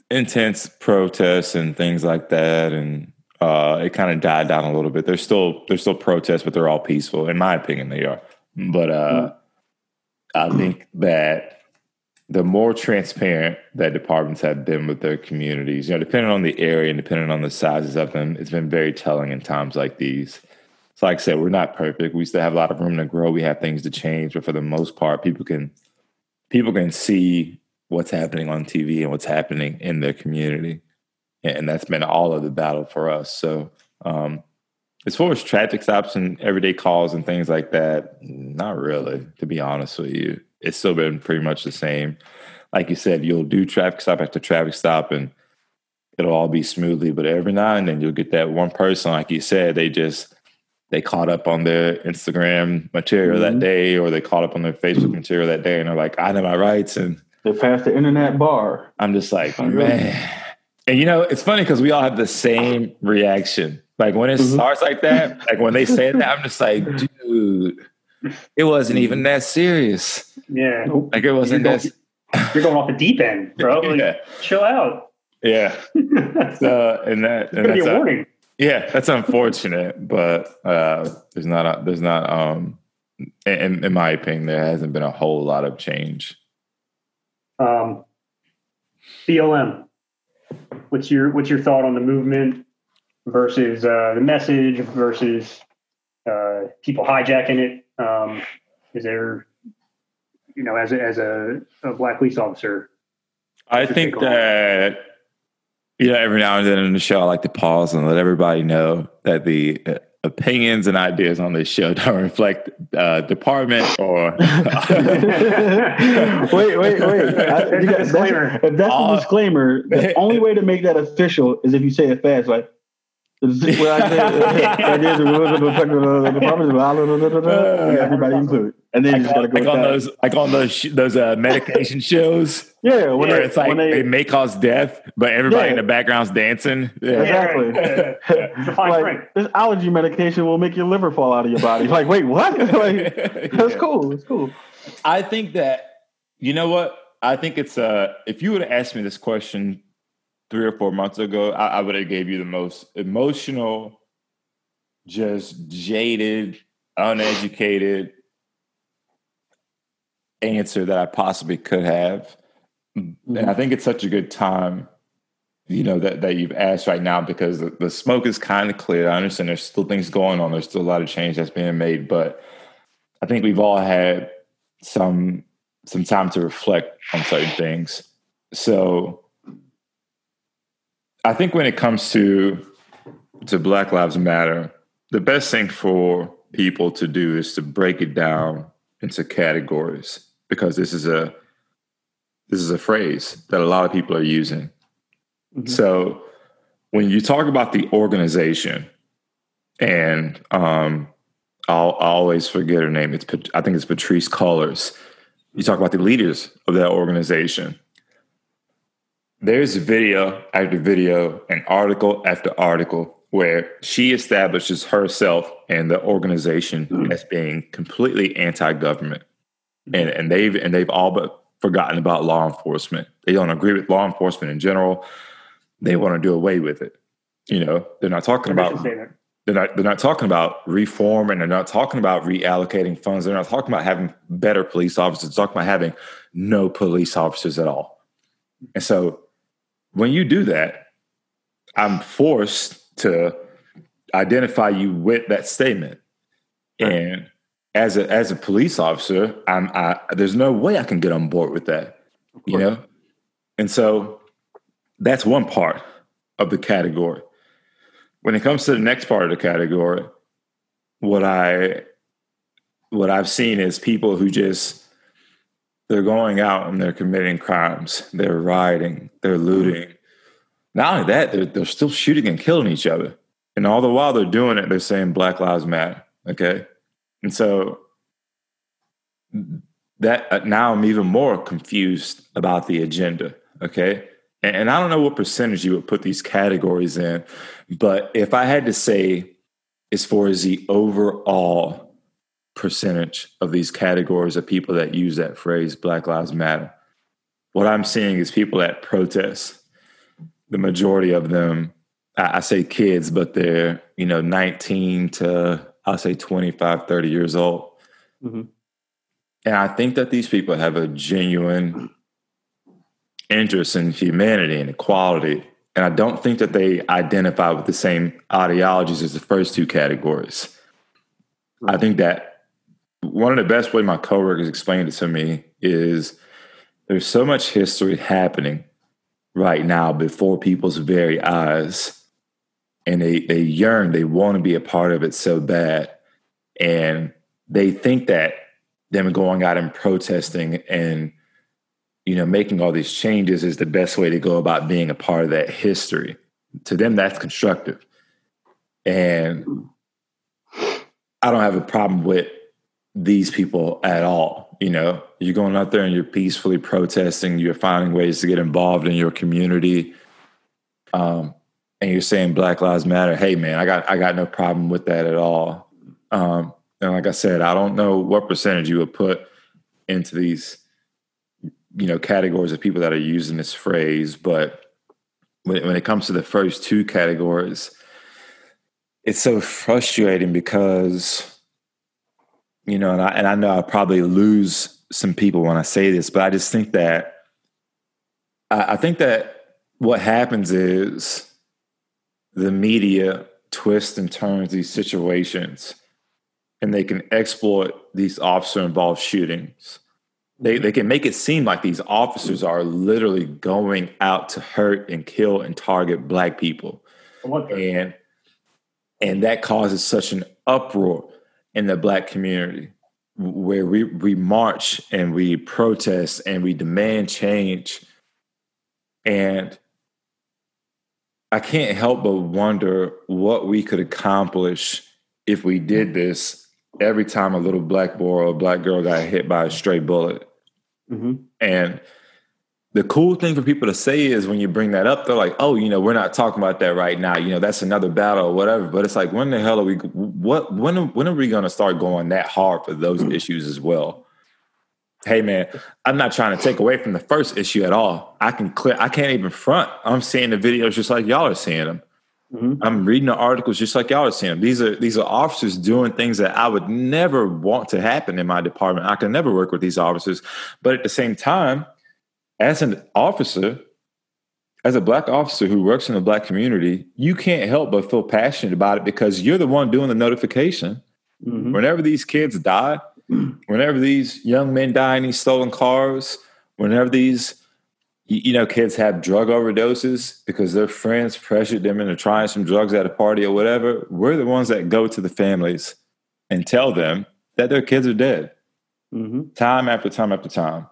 intense protests and things like that, and uh, it kind of died down a little bit. There's still there's still protests, but they're all peaceful. In my opinion, they are. But uh, I think that the more transparent that departments have been with their communities, you know, depending on the area and depending on the sizes of them, it's been very telling in times like these. So, like I said, we're not perfect. We still have a lot of room to grow. We have things to change, but for the most part, people can people can see what's happening on TV and what's happening in their community, and that's been all of the battle for us. So, um, as far as traffic stops and everyday calls and things like that, not really, to be honest with you. It's still been pretty much the same. Like you said, you'll do traffic stop after traffic stop and it'll all be smoothly, but every now and then you'll get that one person, like you said, they just they caught up on their Instagram material mm-hmm. that day or they caught up on their Facebook material that day and they're like, I know my rights and they passed the internet bar. I'm just like, man. And you know, it's funny because we all have the same reaction like when it mm-hmm. starts like that, like when they say that, I'm just like, dude, it wasn't even that serious. Yeah. Like it wasn't you're. Going, <laughs> you're going off the deep end, bro. Like, yeah. Chill out. Yeah. <laughs> so, and that, and that's a warning. Yeah, that's unfortunate, but uh, there's not a, there's not um in, in my opinion there hasn't been a whole lot of change. Um, BLM. What's your what's your thought on the movement? versus uh, the message versus uh, people hijacking it? Um, is there, you know, as a, as a, a black police officer? I think that you know every now and then in the show I like to pause and let everybody know that the uh, opinions and ideas on this show <laughs> don't reflect uh, department or. <laughs> <laughs> wait, wait, wait! I, disclaimer. That's, if that's uh, a disclaimer, the only way to make that official is if you say it fast, like Everybody included. And then like, like on those like on those those uh, medication <laughs> shows. Yeah, when it's like they, it may cause death, but everybody yeah. in the background's dancing. Yeah. Exactly. <laughs> like, this allergy medication will make your liver fall out of your body. Like, wait, what? <laughs> like, that's yeah. cool. It's cool. I think that you know what? I think it's uh if you would have asked me this question three or four months ago, I, I would have gave you the most emotional, just jaded, uneducated answer that I possibly could have. Mm-hmm. And I think it's such a good time, you know, that, that you've asked right now because the, the smoke is kind of clear. I understand there's still things going on. There's still a lot of change that's being made, but I think we've all had some some time to reflect on certain things. So I think when it comes to to Black Lives Matter, the best thing for people to do is to break it down into categories because this is a this is a phrase that a lot of people are using. Mm-hmm. So when you talk about the organization, and um, I'll, I'll, always forget her name. It's I think it's Patrisse Cullors. You talk about the leaders of that organization there's video after video and article after article where she establishes herself and the organization mm. as being completely anti-government. And, and they've and they've all but forgotten about law enforcement. They don't agree with law enforcement in general. They want to do away with it you know? They're not talking about they're not they're not talking about reform and they're not talking about reallocating funds. They're not talking about having better police officers. They're talking about having no police officers at all. And so when you do that, I'm forced to identify you with that statement. Right. And as a as a police officer, I'm I, there's no way I can get on board with that. You know? And so that's one part of the category. When it comes to the next part of the category, what I what I've seen is people who just they're going out and they're committing crimes. They're rioting. They're looting. Not only that, they're, they're still shooting and killing each other. And all the while they're doing it, they're saying Black Lives Matter. Okay. And so that uh, now I'm even more confused about the agenda. Okay. And, and I don't know what percentage you would put these categories in, but if I had to say, as far as the overall percentage of these categories of people that use that phrase, Black Lives Matter, what I'm seeing is people that protest. The majority of them, I, I say kids, but they're, you know, 19 to, I'll say 25, 30 years old. Mm-hmm. And I think that these people have a genuine interest in humanity and equality. And I don't think that they identify with the same ideologies as the first two categories. I think that one of the best way my coworkers explained it to me is there's so much history happening right now before people's very eyes. And they, they yearn, they want to be a part of it so bad. And they think that them going out and protesting and you know making all these changes is the best way to go about being a part of that history to them that's constructive and i don't have a problem with these people at all you know? You're going out there and you're peacefully protesting you're finding ways to get involved in your community um, and you're saying black lives matter hey man i got i got no problem with that at all. Um, and like I said, I don't know what percentage you would put into these, you know, categories of people that are using this phrase, but when, when it comes to the first two categories, it's so frustrating because, you know, and I, and I know I'll probably lose some people when I say this, but I just think that I, I think that what happens is the media twists and turns these situations and they can exploit these officer involved shootings. They, they can make it seem like these officers are literally going out to hurt and kill and target black people. And and that causes such an uproar in the black community where we, we march and we protest and we demand change. And I can't help but wonder what we could accomplish if we did this every time a little black boy or a black girl got hit by a stray bullet. Mm-hmm. And the cool thing for people to say is when you bring that up, they're like, "Oh, you know, we're not talking about that right now. You know, that's another battle or whatever." But it's like, when the hell are we? What? When? When are we going to start going that hard for those mm-hmm. issues as well? Hey, man, I'm not trying to take away from the first issue at all. I can clear. I can't even front. I'm seeing the videos just like y'all are seeing them. Mm-hmm. I'm reading the articles just like y'all are seeing. Them. These are these are officers doing things that I would never want to happen in my department. I can never work with these officers, but at the same time, as an officer, as a black officer who works in the black community, you can't help but feel passionate about it because you're the one doing the notification. Mm-hmm. Whenever these kids die, <clears throat> whenever these young men die in these stolen cars, whenever these you know, kids have drug overdoses because their friends pressured them into trying some drugs at a party or whatever. We're the ones that go to the families and tell them that their kids are dead. Mm-hmm. Time after time after time.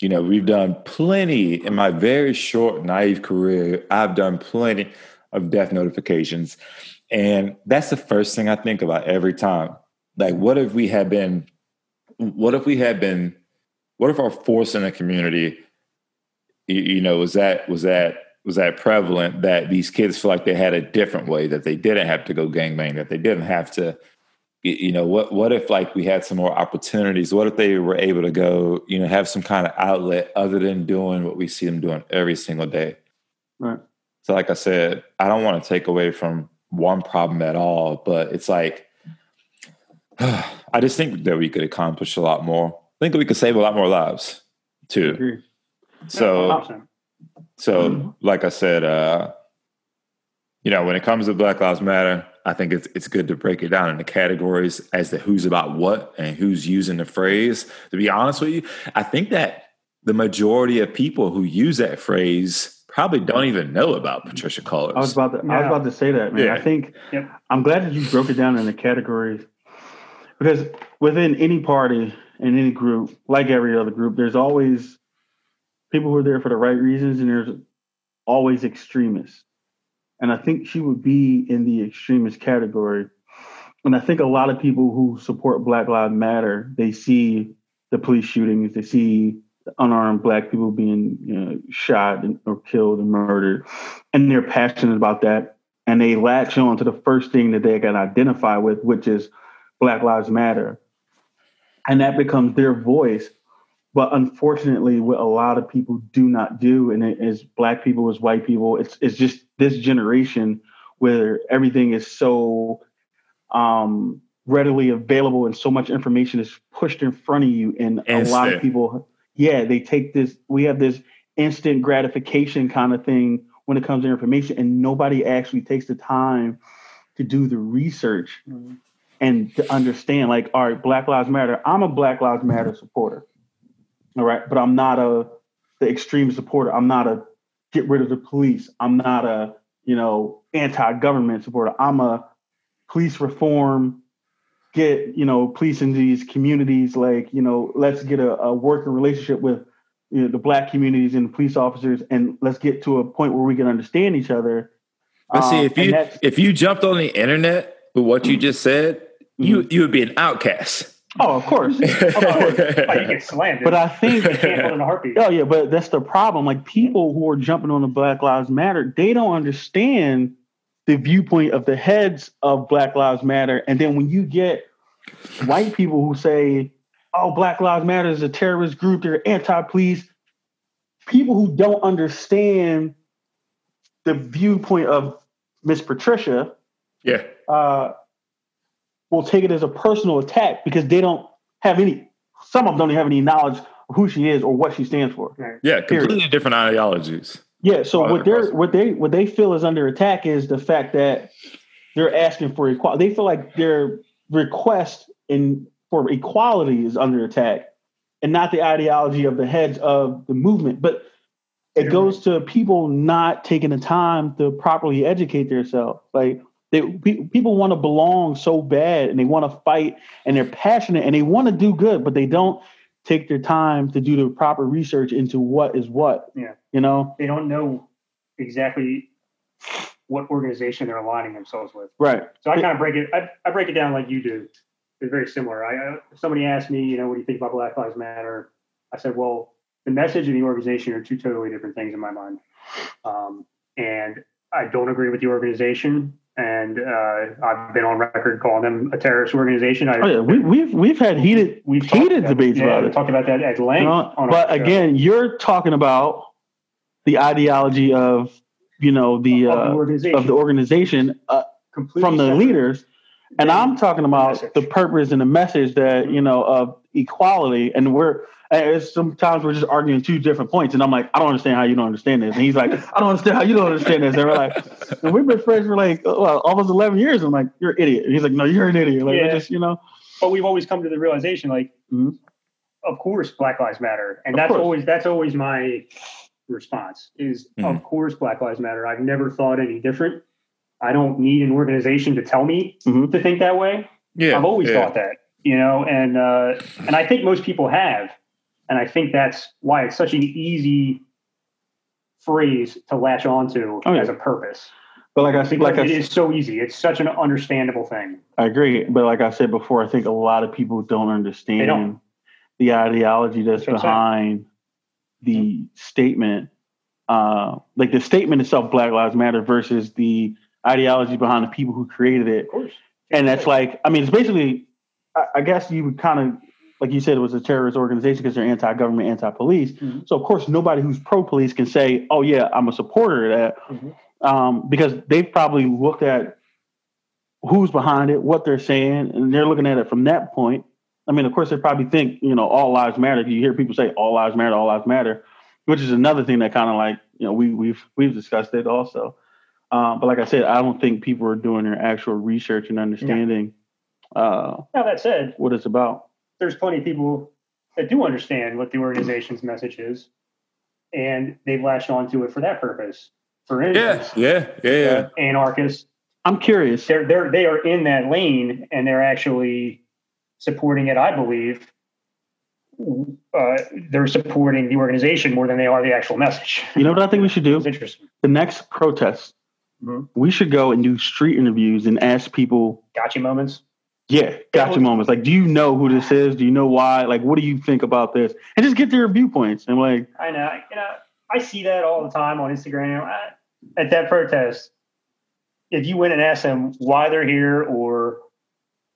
You know, we've done plenty in my very short, naive career. I've done plenty of death notifications. And that's the first thing I think about every time. Like, what if we had been, what if we had been, what if our force in the community you, you know, was that was that was that prevalent that these kids feel like they had a different way that they didn't have to go gangbang, that they didn't have to, you know, what what if like we had some more opportunities? What if they were able to go, you know, have some kind of outlet other than doing what we see them doing every single day? Right. So, like I said, I don't want to take away from one problem at all, but it's like <sighs> I just think that we could accomplish a lot more. I think we could save a lot more lives too. So, so like I said, uh, you know, when it comes to Black Lives Matter, I think it's it's good to break it down into categories as to who's about what and who's using the phrase. To be honest with you, I think that the majority of people who use that phrase probably don't even know about Patricia Cullors. I was about to, yeah. I was about to say that, man. Yeah. I think yep. I'm glad that you broke it down into categories because within any party and any group, like every other group, there's always people who are there for the right reasons, and there's always extremists. And I think she would be in the extremist category. And I think a lot of people who support Black Lives Matter, they see the police shootings, they see unarmed black people being you know, shot or killed and murdered, and they're passionate about that, and they latch on to the first thing that they can identify with, which is Black Lives Matter, and that becomes their voice. But unfortunately, what a lot of people do not do, and it is black people, as white people, it's it's just this generation where everything is so um, readily available and so much information is pushed in front of you, and Instant. a lot of people yeah, they take this, we have this instant gratification kind of thing when it comes to information, and nobody actually takes the time to do the research mm-hmm. and to understand, like, all right, Black Lives Matter. I'm a Black Lives Matter supporter. All right, but I'm not a the extreme supporter. I'm not a get rid of the police. I'm not a, you know, anti-government supporter. I'm a police reform get you know police in these communities like you know let's get a, a working relationship with you know, the black communities and police officers and let's get to a point where we can understand each other I see if um, you if you jumped on the internet with what you just said mm-hmm. you you would be an outcast Oh, of course. Of course. oh, <laughs> you get slammed. But I think Oh yeah, but that's the problem. Like people who are jumping on the Black Lives Matter, they don't understand the viewpoint of the heads of Black Lives Matter. And then when you get white people who say, oh, Black Lives Matter is a terrorist group, they're anti police, people who don't understand the viewpoint of Miss Patricia, yeah, uh, will take it as a personal attack because they don't have any. Some of them don't have any knowledge of who she is or what she stands for. Yeah, completely period. different ideologies. Yeah, so what they're what they what they feel is under attack is the fact that they're asking for equality. They feel like their request in for equality is under attack, and not the ideology of the heads of the movement. But it goes to people not taking the time to properly educate themselves. Like they pe- people want to belong so bad, and they want to fight, and they're passionate, and they want to do good, but they don't take their time to do the proper research into what is what. Yeah. You know? They don't know exactly what organization they're aligning themselves with. Right. So I kind of break it I, I break it down like you do. It's very similar. I if somebody asked me, you know, what do you think about Black Lives Matter? I said, well, the message and the organization are two totally different things in my mind. Um, and I don't agree with the organization and uh, I've been on record calling them a terrorist organization. I, oh yeah, we, have we've, we've had heated we've heated debates yeah, about it. Talked about that at length. You know, but again, you're talking about the ideology of you know the of, uh, the, organization. Of the organization uh, from the leaders, and I'm talking about the, the purpose and the message that you know of equality, and we're and sometimes we're just arguing two different points, and I'm like, I don't understand how you don't understand this, and he's like, I don't understand how you don't understand this, and we're like, and we've been friends for like well, almost 11 years. I'm like, you're an idiot. And he's like, no, you're an idiot. Like, yeah. just you know. But we've always come to the realization, like, mm-hmm. of course, Black Lives Matter, and of that's course. always that's always my response is, mm-hmm. of course, Black Lives Matter. I've never thought any different. I don't need an organization to tell me mm-hmm. to think that way. Yeah, I've always yeah. thought that, you know, and uh, and I think most people have. And I think that's why it's such an easy phrase to latch onto oh, yeah. as a purpose. But like I said, like it I, is so easy. It's such an understandable thing. I agree. But like I said before, I think a lot of people don't understand don't. the ideology that's, behind the mm-hmm. statement. Uh, like the statement itself, Black Lives Matter, versus the ideology behind the people who created it. And that's like, I mean, it's basically, I, I guess you would kind of like you said, it was a terrorist organization because they're anti-government, anti-police. Mm-hmm. So of course, nobody who's pro-police can say, "Oh yeah, I'm a supporter of that," mm-hmm. um, because they've probably looked at who's behind it, what they're saying, and they're looking at it from that point. I mean, of course, they probably think you know all lives matter. You hear people say all lives matter, all lives matter, which is another thing that kind of like you know we we've we've discussed it also. Um, but like I said, I don't think people are doing their actual research and understanding. Yeah. Uh, now that said, what it's about there's plenty of people that do understand what the organization's message is, and they've latched onto it for that purpose. For instance, yeah, yeah, yeah, yeah. anarchists. I'm curious. They're they're they are in that lane, and they're actually supporting it. I believe uh, they're supporting the organization more than they are the actual message. You know what I think we should do? It's interesting. The next protest, Mhm. we should go and do street interviews and ask people, Gotcha moments. Yeah, gotcha well- moments. Like, do you know who this is? Do you know why? Like, what do you think about this? And just get their viewpoints. And like, I know. You know, I see that all the time on Instagram. I, at that protest, if you went and asked them why they're here or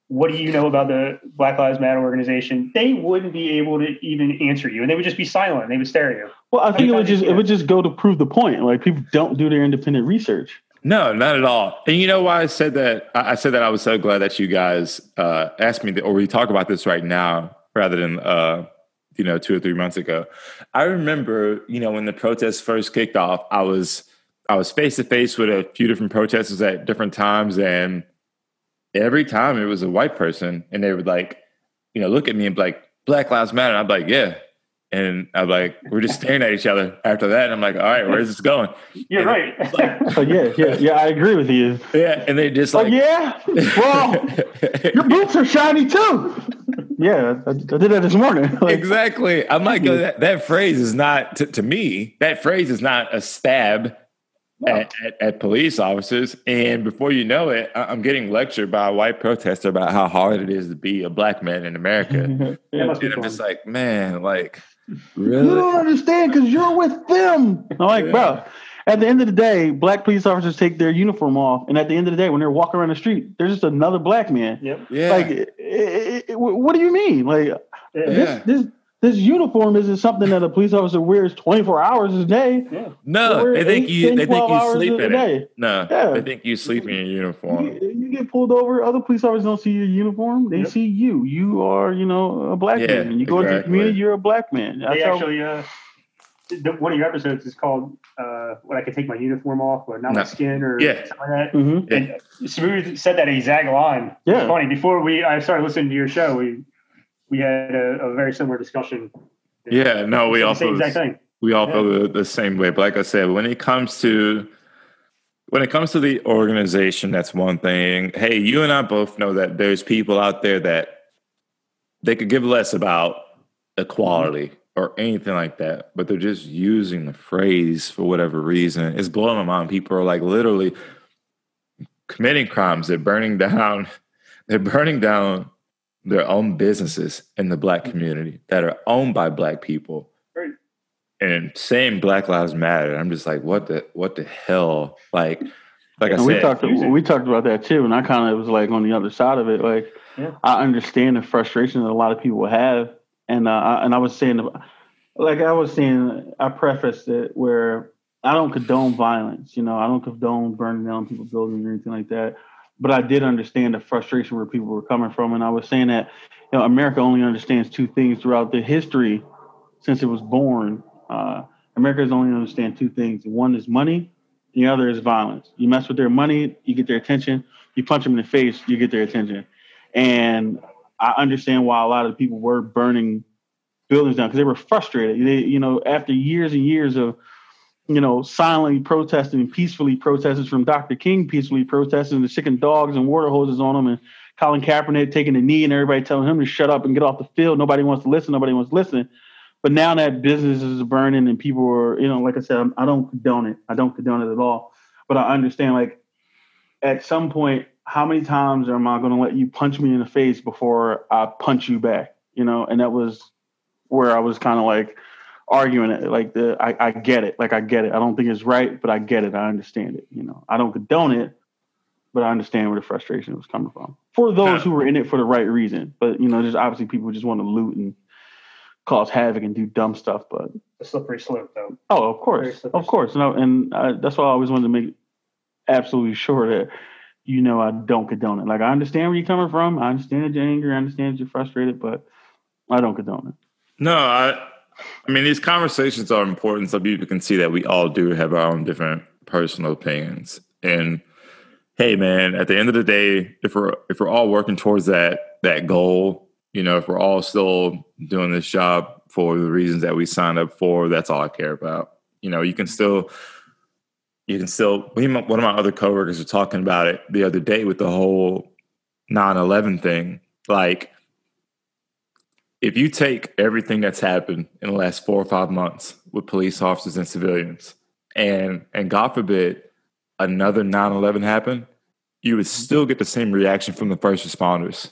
what do you know about the Black Lives Matter organization, they wouldn't be able to even answer you, and they would just be silent. They would stare at you. well, I think it would just it would just go to prove the point. Like, people don't do their independent research. No, not at all. And you know why I said that? I said that I was so glad that you guys uh, asked me, that, or we talk about this right now rather than uh, you know two or three months ago. I remember, you know, when the protests first kicked off, I was I was face to face with a few different protesters at different times, and every time it was a white person, and they would like, you know, look at me and be like, "Black Lives Matter." And I'm like, "Yeah." And I'm like, we're just staring at each other after that. And I'm like, all right, where's this going? You're And right. like- <laughs> So yeah, yeah, yeah, I agree with you. Yeah. And they just Like, like, yeah, well, <laughs> your boots are shiny too. Yeah, I, I did that this morning. <laughs> Like, exactly. I'm like, that, that phrase is not, to, to me, that phrase is not a stab at, at, at police officers. And before you know it, I- I'm getting lectured by a white protester about how hard it is to be a black man in America. That and I'm fun. just like, man, like, You don't understand because you're with them. I'm like, Yeah. bro. At the end of the day, black police officers take their uniform off, and at the end of the day, when they're walking around the street, they're just another black man. Yep. Yeah. Like, i- i- i- what do you mean? Like, Yeah. Yeah. this this this uniform isn't something that a police officer wears 24 hours a day. Yeah. no, We're they think eight, you, 10, they think you sleep in it. day. No, Yeah. they think you sleep in your uniform. You, you get pulled over. Other police officers don't see your uniform. They Yep. see you. You are, you know, a black Yeah, man. You go into the community. You're a black man. That's They how- actually, uh, one of your episodes is called uh, "When I Can Take My Uniform Off, but Not My No. Skin" or Yeah. something like that. Mhm. Yeah. And Smooth said that exact line. It's Yeah. funny. Before we, I started listening to your show. We we had a, a very similar discussion. Yeah, no, we all same feel exact the, thing. we all Yeah. feel the, the same way. But like I said, when it comes to when it comes to the organization, that's one thing. Hey, you and I both know that there's people out there that they could give less about equality or anything like that, but they're just using the phrase for whatever reason. It's blowing my mind. People are like literally committing crimes. They're burning down. <laughs> They're burning down their own businesses in the black community that are owned by black people Right. and saying Black Lives Matter. I'm just like, what the what the hell? Like, like I we said, talked using- we talked about that too, and I kind of was like on the other side of it. Like Yeah. I understand the frustration that a lot of people have, and uh, I, and I was saying, like I was saying, I prefaced it where I don't condone violence. You know, I don't condone burning down people's buildings or anything like that. But I did understand the frustration where people were coming from, and I was saying that you know America only understands two things throughout the history since it was born. Uh, America has only understand two things. One is money, the other is violence. You mess with their money, you get their attention. You punch them in the face, you get their attention. And I understand why a lot of the people were burning buildings down because they were frustrated. They, you know, after years and years of, you know, silently protesting, peacefully protesting from Dr. King, peacefully protesting, the chicken dogs and water hoses on them, and Colin Kaepernick taking a knee and everybody telling him to shut up and get off the field. Nobody wants to listen. Nobody wants to listen. But now that business is burning and people are, you know, like I said, I don't condone it. I don't condone it at all. But I understand, like, at some point, how many times am I going to let you punch me in the face before I punch you back? You know, and that was where I was kind of like arguing it. Like, the I, I get it. Like, I get it. I don't think it's right, but I get it. I understand it. You know, I don't condone it, but I understand where the frustration was coming from for those who were in it for the right reason. But you know, just obviously people who just want to loot and cause havoc and do dumb stuff. But A slippery slope, though. Oh, of course, of course, no, and I, that's why I always wanted to make absolutely sure that you know I don't condone it. Like I understand where you're coming from, I understand that you're angry, I understand that you're frustrated, but I don't condone it. No, I I mean these conversations are important so people can see that we all do have our own different personal opinions. And hey man, at the end of the day, if we're if we're all working towards that that goal, you know, if we're all still doing this job for the reasons that we signed up for, that's all I care about. You know, you can still you can still one of my other coworkers were talking about it the other day with the whole 9-11 thing. Like if you take everything that's happened in the last four or five months with police officers and civilians, and and God forbid, another 9-11 happened, you would still get the same reaction from the first responders.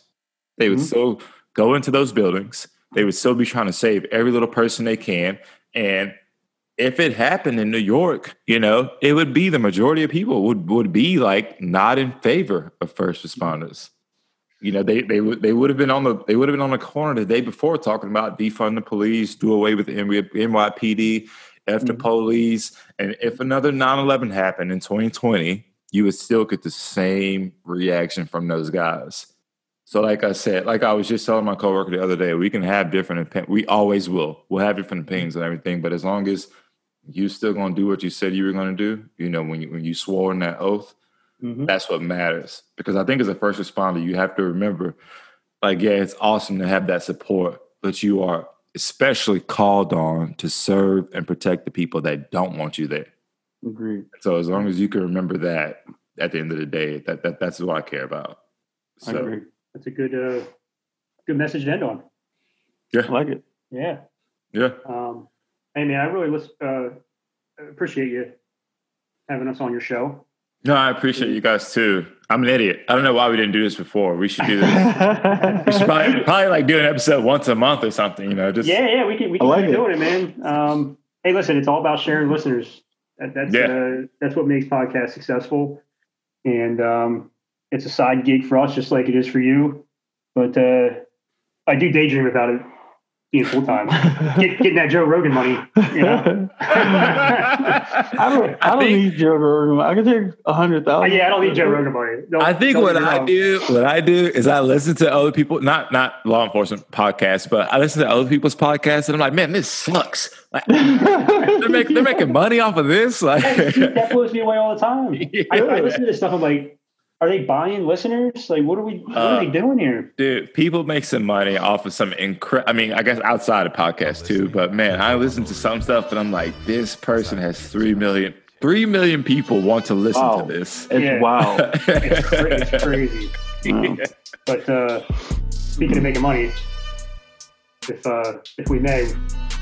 They would Mhm. still go into those buildings. They would still be trying to save every little person they can. And if it happened in New York, you know, it would be the majority of people would would be like not in favor of first responders. You know, they they would they would have been on the they would have been on the corner the day before talking about defund the police, do away with the NY NYPD, F the Mhm. police, and if another 9/11 happened in 2020, you would still get the same reaction from those guys. So, like I said, like I was just telling my coworker the other day, we can have different opinions. We always will. We'll have different opinions and everything, but as long as you're still gonna do what you said you were gonna do, you know, when you when you swore in that oath, Mhm. that's what matters. Because I think as a first responder, you have to remember, like, yeah, it's awesome to have that support, but you are especially called on to serve and protect the people that don't want you there. Agreed. So as long as you can remember that at the end of the day, that, that that's what I care about. I So agree. That's a good uh, good message to end on. Yeah, I like it. Yeah. yeah. Um, hey man, I really lis- uh, appreciate you having us on your show. No, I appreciate you guys too. I'm an idiot. I don't know why we didn't do this before. We should do this. we should probably, <laughs> probably like do an episode once a month or something, you know, just Yeah, yeah, we can we can like keep it. doing it, man. Um, hey, listen, it's all about sharing listeners. That, that's Yeah. uh, that's what makes podcasts successful, and um, it's a side gig for us, just like it is for you. But uh, I do daydream about it being full time, <laughs> Get, getting that Joe Rogan money. You know? <laughs> I don't. I, don't think- need Joe Rogan. I can take a hundred Uh, yeah, I don't need Joe Rogan money. Don't- I think what I do, what I do is I listen to other people, not not law enforcement podcasts, but I listen to other people's podcasts, and I'm like, man, this sucks. Like, <laughs> they're, making, they're making money off of this. Like, that blows me away all the time. I, I listen to this stuff. I'm like, are they buying listeners? Like, what are we? What Uh, are they doing here? dude, people make some money off of some incredible. I mean, I guess outside of podcasts too, but man, I listen to some stuff, and I'm like, this person has three million. Three million people want to listen Wow. to this. It's Yeah. wild. <laughs> It's, cra- it's crazy. Wow. <laughs> But uh, speaking of making money, if uh, if we may,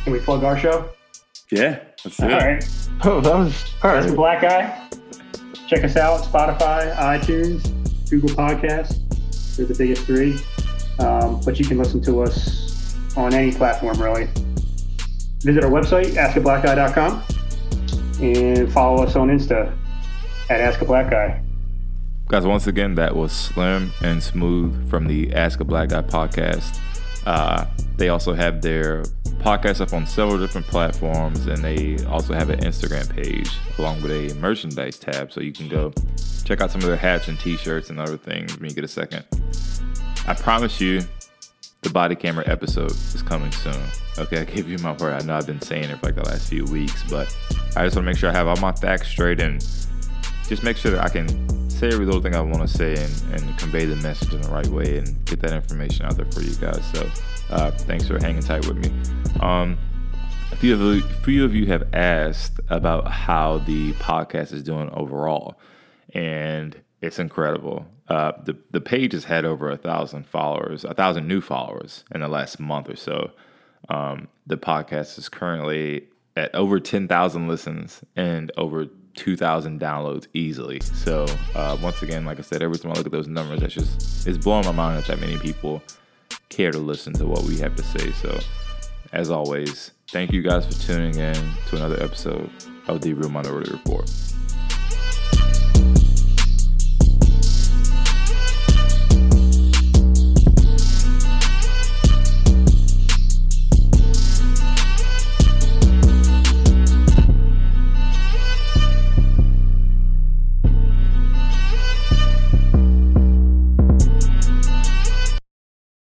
can we plug our show? yeah, let's do All it. right, Oh, that was all that's the right. Black Guy. Check us out: Spotify, iTunes, Google Podcasts. They're the biggest three. Um, but you can listen to us on any platform, really. Visit our website, askablackguy.com, and follow us on Insta at Ask a Black Guy. Guys, once again, that was Slim and Smooth from the Ask a Black Guy podcast. Uh, they also have their podcast up on several different platforms, and they also have an Instagram page along with a merchandise tab. So you can go check out some of their hats and t shirts and other things when you get a second. I promise you, the body camera episode is coming soon. Okay, I gave you my word. I know I've been saying it for like the last few weeks, but I just want to make sure I have all my facts straight and just make sure that I can say every little thing I want to say and, and convey the message in the right way and get that information out there for you guys. So uh, thanks for hanging tight with me. Um, a few of, you, few of you have asked about how the podcast is doing overall, and it's incredible. Uh, the the page has had over a thousand followers, a thousand new followers in the last month or so. Um, the podcast is currently at over ten thousand listens and over two thousand downloads easily. So uh, once again, like I said, every time I look at those numbers, that's just it's blowing my mind that that many people care to listen to what we have to say. So as always, thank you guys for tuning in to another episode of the Real Minority Report.